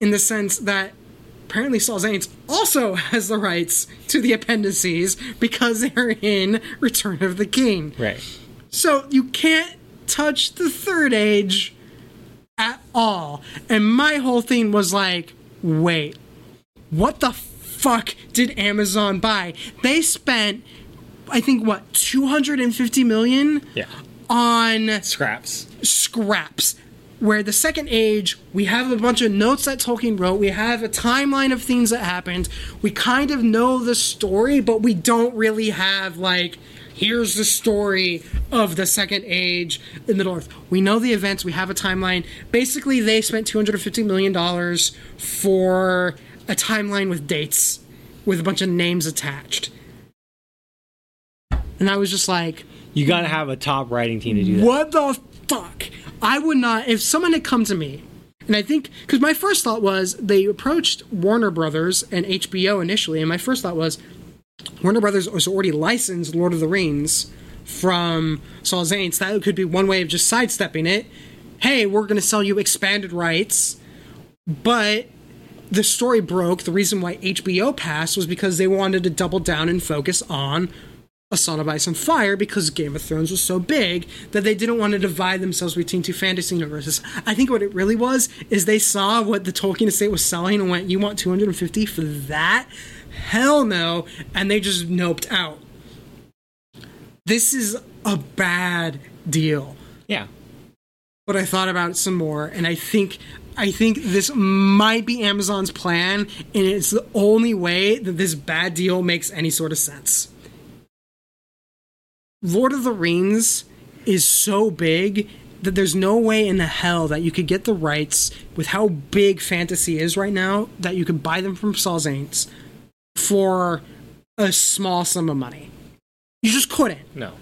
in the sense that apparently Saul Zaentz also (laughs) has the rights to the appendices because they're in Return of the King. Right. So you can't touch the third age at all. And my whole thing was like, wait, what the fuck did Amazon buy? They spent, I think, what, 250 million Yeah. on Scraps. scraps. Where the second age, we have a bunch of notes that Tolkien wrote. We have a timeline of things that happened. We kind of know the story, but we don't really have like, here's the story of the second age in the North. We know the events. We have a timeline. Basically, they spent 250 million dollars for a timeline with dates, with a bunch of names attached. And I was just like, You gotta have a top writing team to do that. what the fuck? I would not. If someone had come to me, and I think because my first thought was they approached Warner Brothers and HBO initially, and my first thought was Warner Brothers was already licensed Lord of the Rings from Saul Zaentz. That could be one way of just sidestepping it. Hey, we're going to sell you expanded rights, but the story broke. The reason why HBO passed was because they wanted to double down and focus on a Song of Ice and Fire because Game of Thrones was so big that they didn't want to divide themselves between two fantasy universes. I think what it really was is they saw what the Tolkien estate was selling and went, "You want 250 for that? Hell no!" And they just noped out. This is a bad deal Yeah. but I thought about it some more, and I think I think this might be Amazon's plan, and it's the only way that this bad deal makes any sort of sense. Lord of the Rings is so big that there's no way in the hell that you could get the rights with how big fantasy is right now that you could buy them from Saul Zaentz for a small sum of money. You just couldn't. No.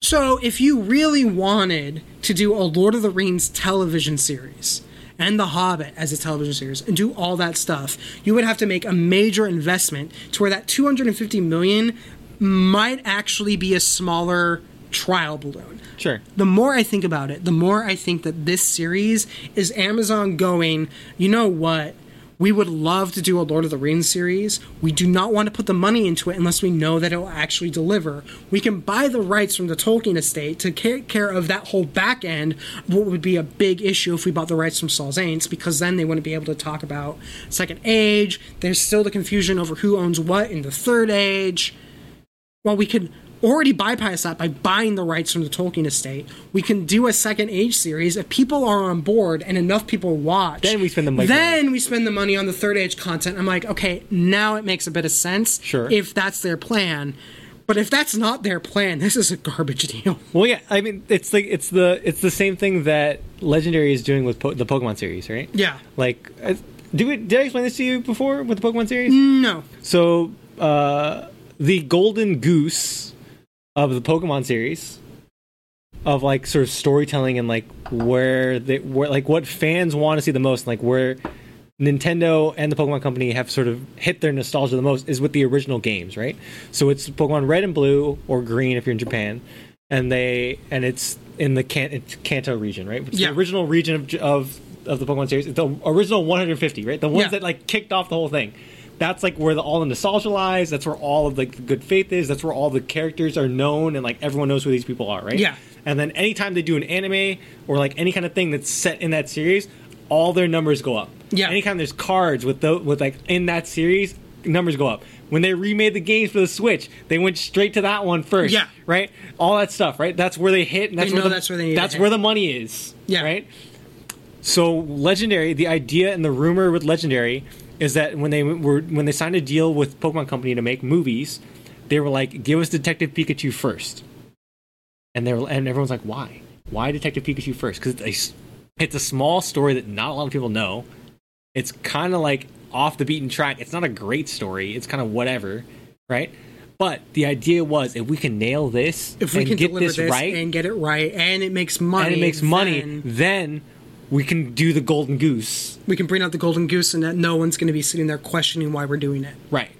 So, if you really wanted to do a Lord of the Rings television series and The Hobbit as a television series and do all that stuff, you would have to make a major investment to where that 250 million might actually be a smaller trial balloon. Sure. The more I think about it, the more I think that this series is Amazon going, you know what? We would love to do a Lord of the Rings series. We do not want to put the money into it unless we know that it will actually deliver. We can buy the rights from the Tolkien estate to take care of that whole back end, what would be a big issue if we bought the rights from Saul Zaentz, because then they wouldn't be able to talk about Second Age. There's still the confusion over who owns what in the Third Age well, we could already bypass that by buying the rights from the Tolkien estate. We can do a second age series if people are on board and enough people watch. Then we spend the money. Then we spend the money on the third age content. I'm like, okay, now it makes a bit of sense. Sure. If that's their plan. But if that's not their plan, this is a garbage (laughs) deal. Well, yeah. I mean, it's like it's the it's the same thing that Legendary is doing with po- the Pokemon series, right? Yeah. Like, uh, do we, did I explain this to you before with the Pokemon series? No. So, uh, the Golden Goose of the Pokemon series, of like sort of storytelling and like where they where like what fans want to see the most, and like where Nintendo and the Pokemon Company have sort of hit their nostalgia the most is with the original games, right? So it's Pokemon Red and Blue or Green if you're in Japan, and they and it's in the Kan- it's Kanto region, right? It's Yeah. the original region of of of the Pokemon series. The original 150, right? The ones Yeah. that like kicked off the whole thing. That's like where the, all the nostalgia lies. That's where all of like the good faith is. That's where all the characters are known and like everyone knows who these people are, right? Yeah. And then anytime they do an anime or like any kind of thing that's set in that series, all their numbers go up. Yeah. Anytime there's cards with the, with like in that series, numbers go up. When they remade the games for the Switch, they went straight to that one first. Yeah. Right. All that stuff. Right. That's where they hit. And that's They where know the, that's where they need to That's where the money is. Yeah. Right. So legendary, the idea and the rumor with legendary is that when they were when they signed a deal with Pokemon Company to make movies, they were like, "Give us Detective Pikachu first. and they were, and everyone's like, "Why? Why Detective Pikachu first? Because it's, a- it's a small story that not a lot of people know. It's kind of like off the beaten track. It's not a great story. It's kind of whatever, right? But the idea was if we can nail this If we and can get deliver this, this right and get it right, and it makes money, and it makes money, then then we can do the golden goose. we can bring out the golden goose, and that no one's going to be sitting there questioning why we're doing it. Right.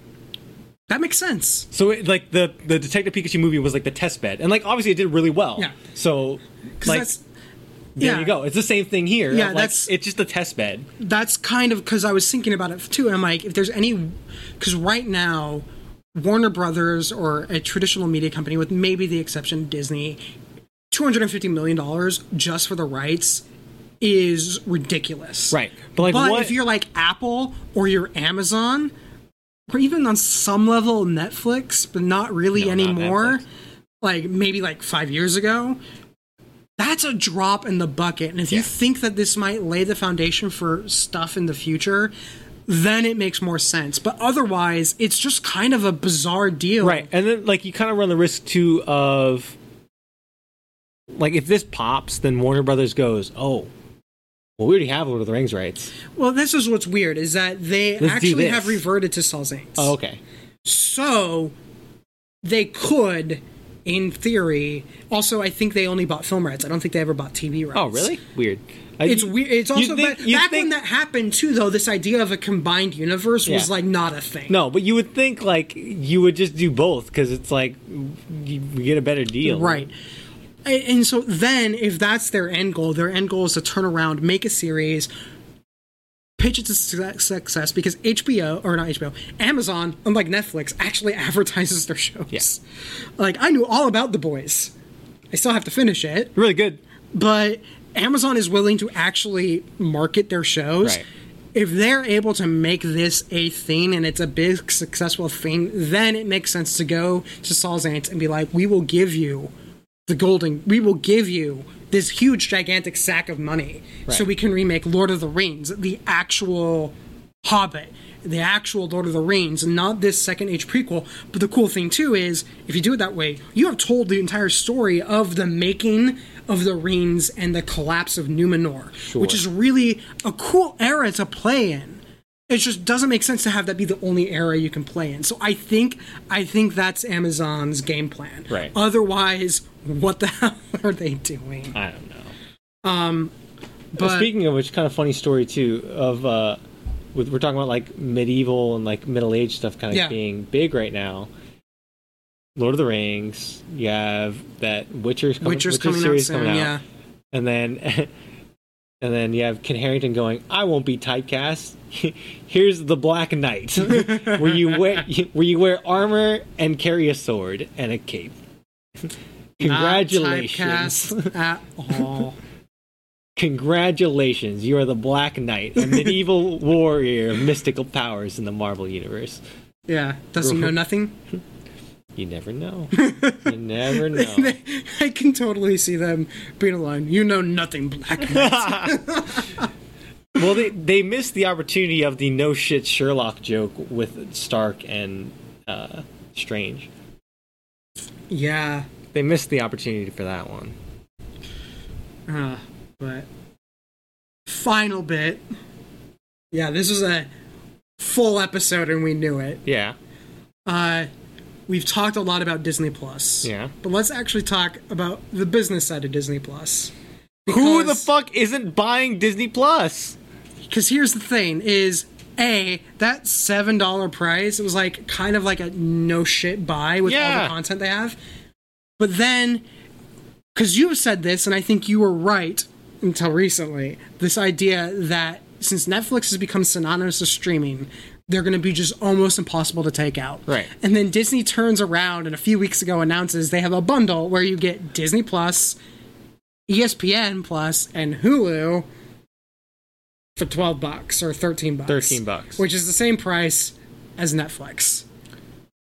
That makes sense. So it, like the the Detective Pikachu movie was like the test bed, and like obviously it did really well. Yeah. So, like that's there yeah. you go. It's the same thing here. Yeah, Like, that's- it's just a test bed. that's kind of because I was thinking about it too. And I'm like, if there's any, because right now, Warner Brothers or a traditional media company, with maybe the exception of Disney, two hundred and fifty million dollars just for the rights is ridiculous. Right. But like but what? if you're like Apple or you're Amazon, or even on some level Netflix, but not really No, anymore, Netflix. like maybe like five years ago, that's a drop in the bucket. And if you think that this might lay the foundation for stuff in the future, then it makes more sense. But otherwise, it's just kind of a bizarre deal. Right, and then like you kind of run the risk too of like if this pops, then Warner Brothers goes, "Oh, well, we already have Lord of the Rings rights." Well, this is what's weird is that they Let's actually have reverted to Saul Oh, okay. So they could, in theory. Also, I think they only bought film rights. I don't think they ever bought TV rights. Oh, really? Weird. I- It's weird. It's also think- ba- back think- when that happened too. Though this idea of a combined universe was like not a thing. No, but you would think like you would just do both because it's like you, we get a better deal, Right. And and so then, if that's their end goal, their end goal is to turn around, make a series, pitch it to success because HBO or not HBO, Amazon, unlike Netflix, actually (laughs) advertises their shows. Yes. Like I knew all about The Boys. I still have to finish it, Really good. but Amazon is willing to actually market their shows. Right. If they're able to make this a thing and it's a big successful thing, then it makes sense to go to Saul Zaentz and be like, "We will give you the golden. We will give you this huge, gigantic sack of money, so we can remake Lord of the Rings, the actual Hobbit, the actual Lord of the Rings, not this second age prequel. But the cool thing too is, if you do it that way, you have told the entire story of the making of the rings and the collapse of Numenor, which is really a cool era to play in. It just doesn't make sense to have that be the only era you can play in. So I think I think that's Amazon's game plan. Right. Otherwise, what the (laughs) hell are they doing? I don't know. But Speaking of which, kind of funny story too of uh, with, we're talking about like medieval and like middle age stuff kind of Yeah. being big right now. Lord of the Rings, you have that Witcher's coming, Witcher's Witcher coming out series soon. coming out, Yeah. and then (laughs) and then you have Kit Harington going, "I won't be typecast. (laughs) Here's the Black Knight, where you wear where you wear armor and carry a sword and a cape." Congratulations. At all. (laughs) Congratulations, you are the Black Knight, a medieval (laughs) warrior of mystical powers in the Marvel Universe. Yeah. doesn't know (laughs) nothing? You never know. You never know. I can totally see them being alone. You know nothing, Black Knight. Well, they they missed the opportunity of the no shit Sherlock joke with Stark and uh, Strange. yeah. They missed the opportunity for that one. Uh, but final bit. Yeah, this was a full episode and we knew it. Yeah, Uh, we've talked a lot about Disney Plus. yeah. But let's actually talk about the business side of Disney Plus. Who the fuck isn't buying Disney Plus? Because here's the thing: is a that seven dollar price? It was like kind of like a no shit buy with all the content they have. But then, because you have said this, and I think you were right until recently, this idea that since Netflix has become synonymous with streaming, they're going to be just almost impossible to take out. Right. And then Disney turns around and a few weeks ago announces they have a bundle where you get Disney Plus, ESPN Plus, and Hulu for 12 bucks or 13 bucks. 13 bucks. Which is the same price as Netflix.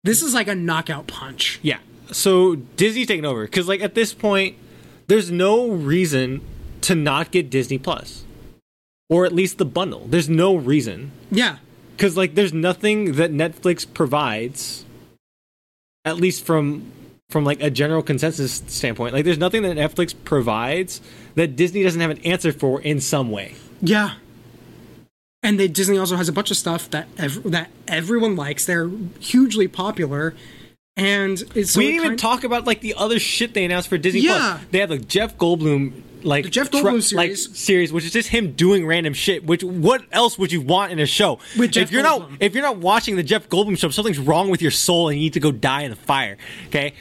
This is like a knockout punch. Yeah. So Disney's taking over because, like, at this point, there's no reason to not get Disney Plus, or at least the bundle. There's no reason Yeah. because, like, there's nothing that Netflix provides, at least from from like a general consensus standpoint. Like, there's nothing that Netflix provides that Disney doesn't have an answer for in some way. Yeah. And they, Disney also has a bunch of stuff that ev- that everyone likes. They're hugely popular, and it's so we didn't even kind- talk about like the other shit they announced for Disney Yeah. Plus. They have like Jeff Goldblum like The Jeff Goldblum like series. series, which is just him doing random shit. Which what else would you want in a show? If you're not if you're not watching the Jeff Goldblum show, something's wrong with your soul, and you need to go die in the fire. Okay.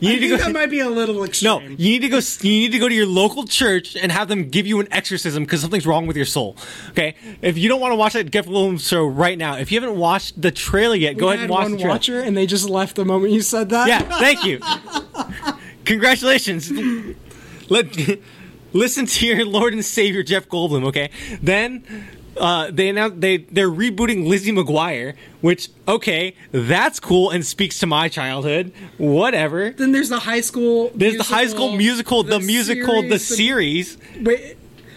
You I need to go. that might be a little extreme. no, you need to go. You need to go to your local church and have them give you an exorcism because something's wrong with your soul. Okay, if you don't want to watch that Jeff Goldblum show right now, if you haven't watched the trailer yet, go We ahead and watch one the trailer. watcher, and they just left the moment you said that. Yeah, thank you. (laughs) Congratulations. Let (laughs) listen to your Lord and Savior Jeff Goldblum. Okay, then. Uh, they announced they they're rebooting Lizzie McGuire, which okay, that's cool and speaks to my childhood. Whatever. Then there's the high school. There's the High School Musical, the, musical, the series, Wait,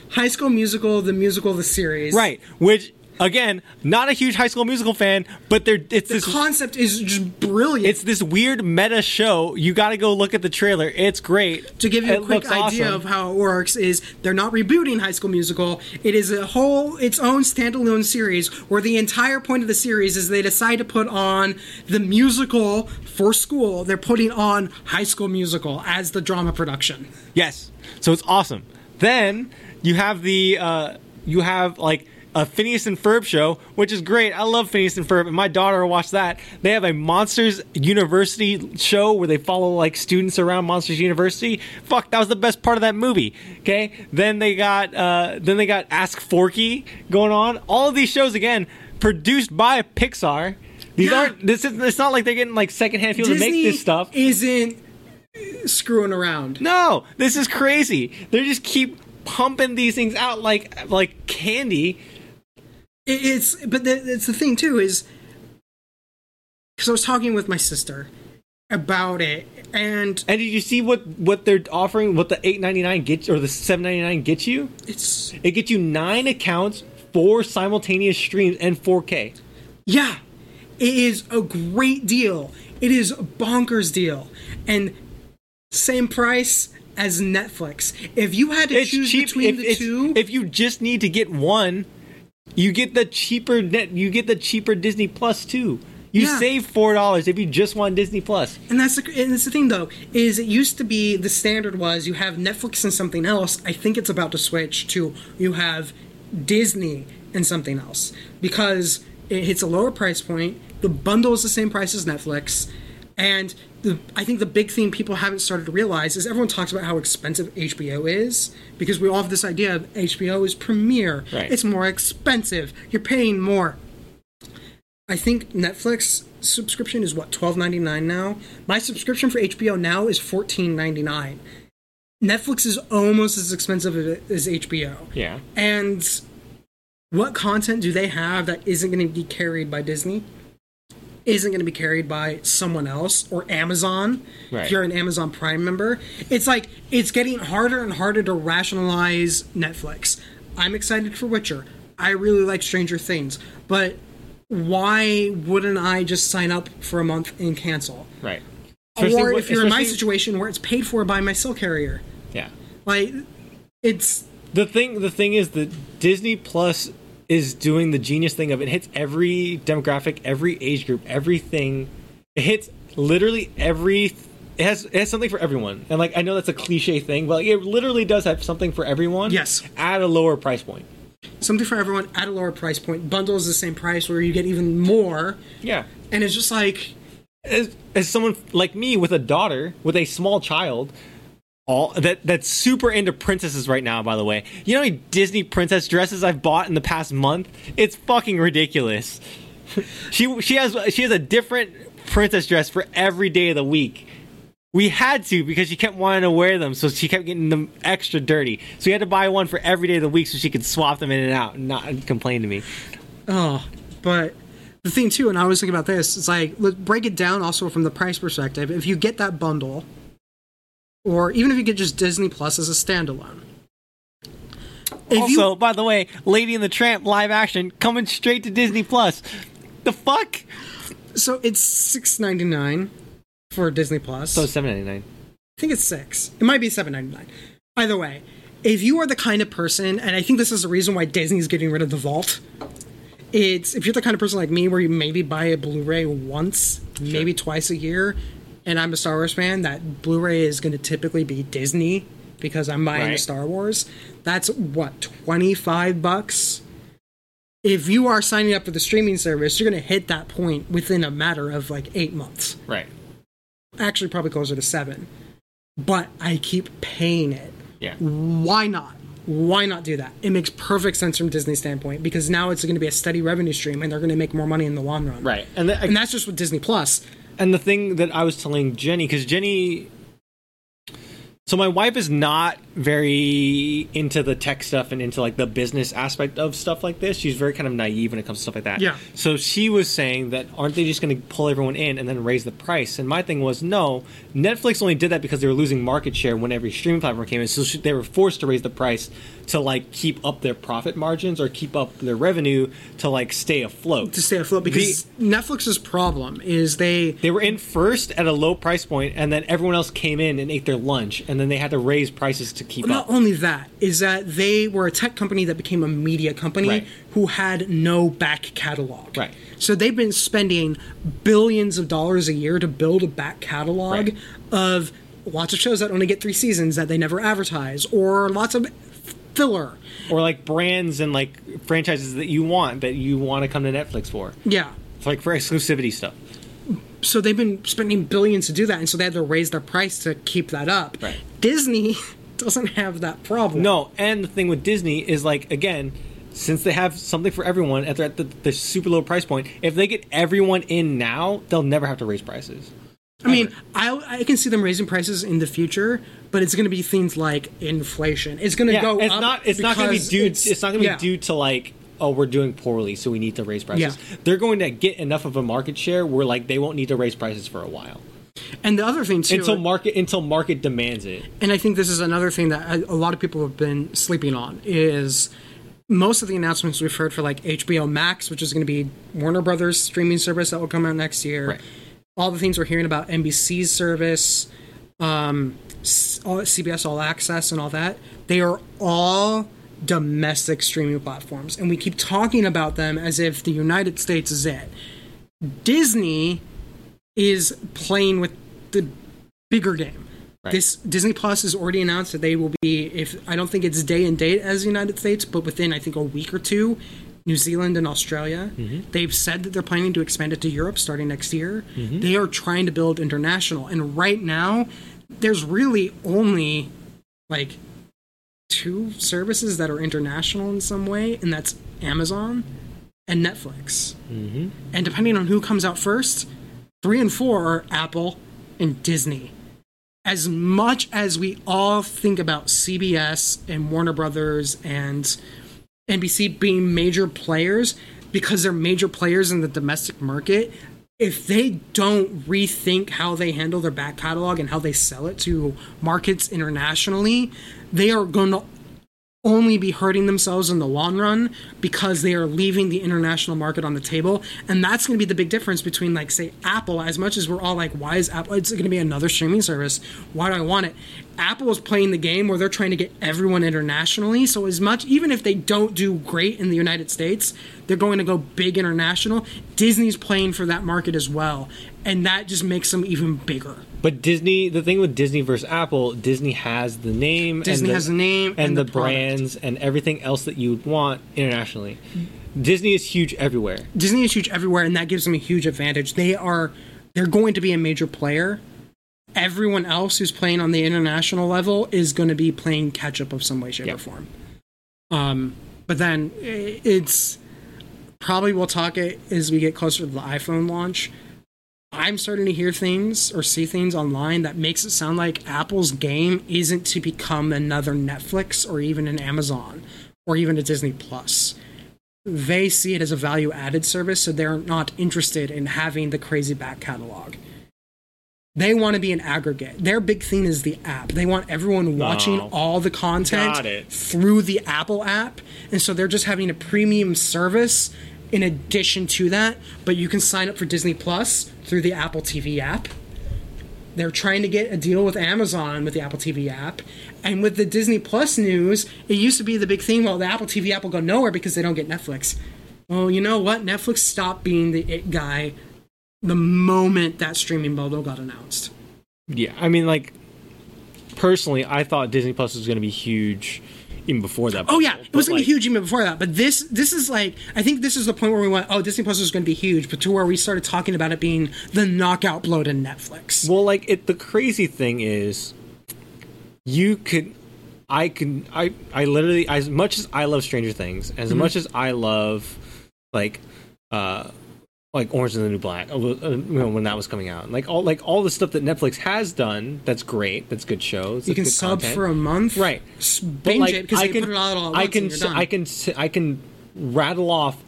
High School Musical, the musical, the series. right? Which again, not a huge High School Musical fan, but they're it's The this concept is just brilliant. it's this weird meta show. You got to go look at the trailer. It's great. to give you It a quick idea awesome. of how it works is they're not rebooting High School Musical. It is a whole its own standalone series where the entire point of the series is they decide to put on the musical for school. They're putting on High School Musical as the drama production. Yes. So it's awesome. Then you have the uh, you have like a Phineas and Ferb show, which is great. I love Phineas and Ferb, and my daughter watched that. They have a Monsters University show where they follow like students around Monsters University. Fuck, that was the best part of that movie. Okay. Then they got uh, then they got Ask Forky going on. All of these shows again produced by Pixar. These Yeah. aren't. This is. It's not like they're getting like secondhand people to make this stuff. isn't screwing around. No, this is crazy. They just keep pumping these things out like like candy. It- It's but the, it's the thing too is because I was talking with my sister about it, and And did you see what what they're offering? What the eight ninety nine gets you or the seven ninety nine gets you? it's It gets you nine accounts, four simultaneous streams, and four K. yeah, it is a great deal. It is a bonkers deal, and same price as Netflix. If you had to It's choose cheap. between If, the two, if you just need to get one, you get the cheaper net. You get the cheaper Disney Plus too. You Yeah. save four dollars if you just want Disney Plus. And that's the and that's the thing though is it used to be the standard was you have Netflix and something else. I think it's about to switch to you have Disney and something else because it hits a lower price point. The bundle is the same price as Netflix, and the, I think the big thing people haven't started to realize is everyone talks about how expensive HBO is because we all have this idea of HBO is premier. Right. It's more expensive. You're paying more. I think Netflix subscription is what twelve ninety nine now. My subscription for HBO now is fourteen ninety nine. Netflix is almost as expensive as HBO. Yeah. And what content do they have that isn't going to be carried by Disney? Isn't going to be carried by someone else or Amazon? Right. If you're an Amazon Prime member, it's like it's getting harder and harder to rationalize Netflix. I'm excited for Witcher. I really like Stranger Things, but why wouldn't I just sign up for a month and cancel? Right. or if you're in my situation where it's paid for by my cell carrier, Yeah. like it's The thing, the thing is that Disney Plus is doing the genius thing of it hits every demographic, every age group, everything. It hits literally every. It has it has something for everyone, and like I know that's a cliche thing, but like, it literally does have something for everyone. Yes. at a lower price point. something for everyone at a lower price point. Bundle is the same price where you get even more, Yeah. and it's just like As, as someone like me with a daughter with a small child, all that that's super into princesses right now. By the way, you know many Disney princess dresses I've bought in the past month? It's fucking ridiculous. (laughs) she she has she has a different princess dress for every day of the week. We had to because she kept wanting to wear them, so she kept getting them extra dirty. So we had to buy one for every day of the week so she could swap them in and out and not complain to me. Oh, but the thing too, and I was thinking about this, it's like let's break it down also from the price perspective. If you get that bundle, or even if you get just Disney Plus as a standalone. If also, you, by the way, Lady and the Tramp live action coming straight to Disney Plus. The fuck? so it's six ninety nine for Disney Plus. So seven ninety nine. I think it's six. It might be seven ninety nine. Either way, if you are the kind of person, and I think this is the reason why Disney's getting rid of the vault, it's if you're the kind of person like me where you maybe buy a Blu-ray once, maybe twice a year, and I'm a Star Wars fan, that Blu-ray is going to typically be Disney because I'm buying Right. Star Wars. That's what 25 bucks. If you are signing up for the streaming service, you're going to hit that point within a matter of like eight months. Right. Actually, probably closer to seven. But I keep paying it Yeah. why not? Why not do that? It makes perfect sense from Disney's standpoint because now it's going to be a steady revenue stream and they're going to make more money in the long run. Right. And the, And that's just with Disney Plus. And the thing that I was telling Jenny, because Jenny, so my wife is not very into the tech stuff and into like the business aspect of stuff like this. She's very kind of naive when it comes to stuff like that. Yeah. So she was saying that aren't they just going to pull everyone in and then raise the price? And my thing was no. Netflix only did that because they were losing market share when every streaming platform came in, so they were forced to raise the price to like keep up their profit margins or keep up their revenue to like stay afloat. to stay afloat because Netflix's problem is they They were in first at a low price point, and then everyone else came in and ate their lunch, and then they had to raise prices to keep not up. Not only that is that they were a tech company that became a media company Right. who had no back catalog. Right. So they've been spending billions of dollars a year to build a back catalog Right. of lots of shows that only get 3 seasons that they never advertise or lots of filler. Or like brands and like franchises that you want that you want to come to Netflix for. Yeah. It's like for exclusivity stuff. so they've been spending billions to do that, and so they had to raise their price to keep that up. Right. Disney (laughs) doesn't have that problem. No, and the thing with Disney is like again, since they have something for everyone at the, at the, the super low price point, if they get everyone in now, they'll never have to raise prices. I mean, I, I can see them raising prices in the future, but it's going to be things like inflation. It's going to Yeah, go it's up. not. It's not going to be due. It's, not going to be yeah. due to like, oh, we're doing poorly, so we need to raise prices. Yeah. They're going to get enough of a market share where like they won't need to raise prices for a while And the other thing too, until market until market demands it. and I think this is another thing that a a lot of people have been sleeping on is most of the announcements we've heard for like HBO Max, which is going to be Warner Brothers streaming service that will come out next year. Right. All the things we're hearing about NBC's service, um, CBS All Access, and all that, they are all domestic streaming platforms, and we keep talking about them as if the United States is it. Disney is playing with the bigger game. Right. This Disney Plus has already announced that they will be if I don't think it's day and date as the United States, but within I think a week or two, New Zealand and Australia. They've said that they're planning to expand it to Europe starting next year. They are trying to build international, and right now, there's really only like two services that are international in some way, and that's Amazon and Netflix. Mm-hmm. And depending on who comes out first, three and four are Apple and Disney. As much as we all think about CBS and Warner Brothers and NBC being major players because they're major players in the domestic market, if they don't rethink how they handle their back catalog and how they sell it to markets internationally, they are going to only be hurting themselves in the long run because they are leaving the international market on the table. And that's going to be the big difference between like say apple. As much as we're all like why is apple it's going to be another streaming service? Why do i want it? Apple is playing the game where they're trying to get everyone internationally. So as much even if they don't do great in the united states they're going to go big international. Disney's playing for that market as well. And that just makes them even bigger But Disney, the thing with Disney versus Apple, Disney has the name, Disney and the, has the name and, and the, the brands and everything else that you would want internationally. Disney is huge everywhere. Disney is huge everywhere, and that gives them a huge advantage. They are they're going to be a major player. Everyone else who's playing on the international level is going to be playing catch up of some way, shape, Yep. or form. Um, but then it's probably we'll talk it as we get closer to the iPhone launch. I'm starting to hear things or see things online that makes it sound like Apple's game isn't to become another Netflix or even an Amazon or even a Disney Plus they see it as a value added service, so they're not interested in having the crazy back catalog. They want to be an aggregate. Their big thing is the app. They want everyone watching Oh. all the content through the Apple app. And so they're just having a premium service in addition to that, but you can sign up for Disney Plus through the Apple TV app. They're trying to get a deal with Amazon with the Apple TV app. And with the Disney Plus news, it used to be the big thing. Well, the Apple TV app will go nowhere because they don't get Netflix. well, you know what? Netflix stopped being the it guy the moment that streaming bundle got announced. Yeah, I mean, like personally, I thought Disney Plus was going to be huge even before that. Oh yeah, it was but, like, be huge even before that. But this this is like I think this is the point where we went, oh, Disney Plus is going to be huge, but to where we started talking about it being the knockout blow to Netflix. Well, like it. The crazy thing is, you could, I can, I, I literally, as much as I love Stranger Things, as Mm-hmm. much as I love, like, uh, like Orange is the New Black, uh, you know, when that was coming out, like all, like all the stuff that Netflix has done, that's great, that's good shows. you can that's sub content. for a month, right, binge like, it because I they can, put it all at once I can, and you're done. I can, I can rattle off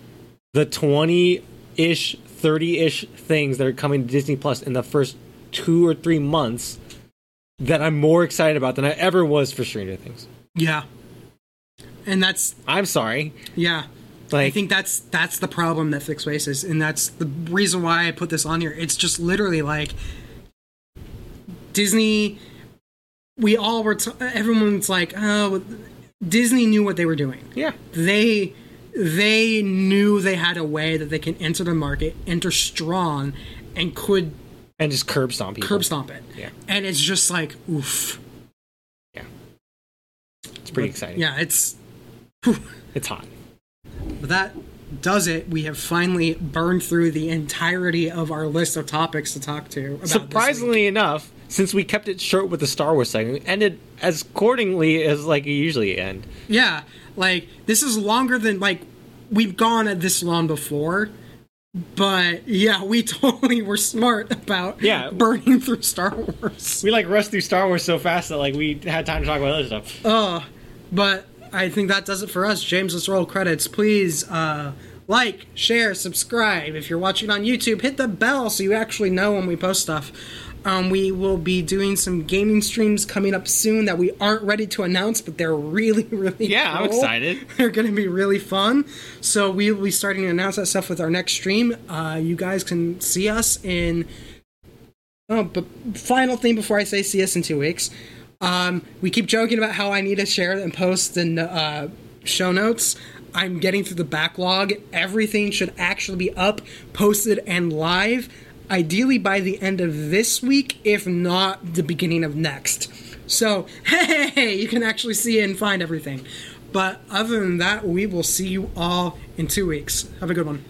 the twenty-ish, thirty-ish things that are coming to Disney Plus in the first two or three months that I'm more excited about than I ever was for Stranger Things. yeah, and that's I'm sorry, yeah. Like I think that's that's the problem Netflix faces, and that's the reason why I put this on here. It's just literally like Disney. We all were. T- everyone's like, oh, Disney knew what they were doing. yeah, They they knew they had a way that they can enter the market, enter strong, and could and just curb stomp people. curb stomp it. Yeah. And it's just like, oof. Yeah, it's pretty exciting. Yeah, it's (laughs) it's hot. But that does it. We have finally burned through the entirety of our list of topics to talk to. About. Surprisingly enough, since we kept it short with the Star Wars segment, ended as accordingly as like you usually end. yeah, like this is longer than like we've gone at this long before. But yeah, we (laughs) totally were smart about Yeah. burning through Star Wars. We like rushed through Star Wars so fast that like we had time to talk about other stuff. Uh, but I think that does it for us. James, let's roll credits. Please uh, like, share, subscribe. If you're watching on YouTube, hit the bell so you actually know when we post stuff. Um, we will be doing some gaming streams coming up soon that we aren't ready to announce, but they're really, (laughs) really Yeah, I'm excited. (laughs) They're going to be really fun. So we will be starting to announce that stuff with our next stream. Uh, you guys can see us in Oh, but final thing before I say see us in two weeks. Um, we keep joking about how I need to share and post the uh, show notes. I'm getting through the backlog. Everything should actually be up, posted, and live. Ideally by the end of this week, if not the beginning of next. So, (laughs) hey, you can actually see and find everything. But other than that, we will see you all in two weeks. Have a good one.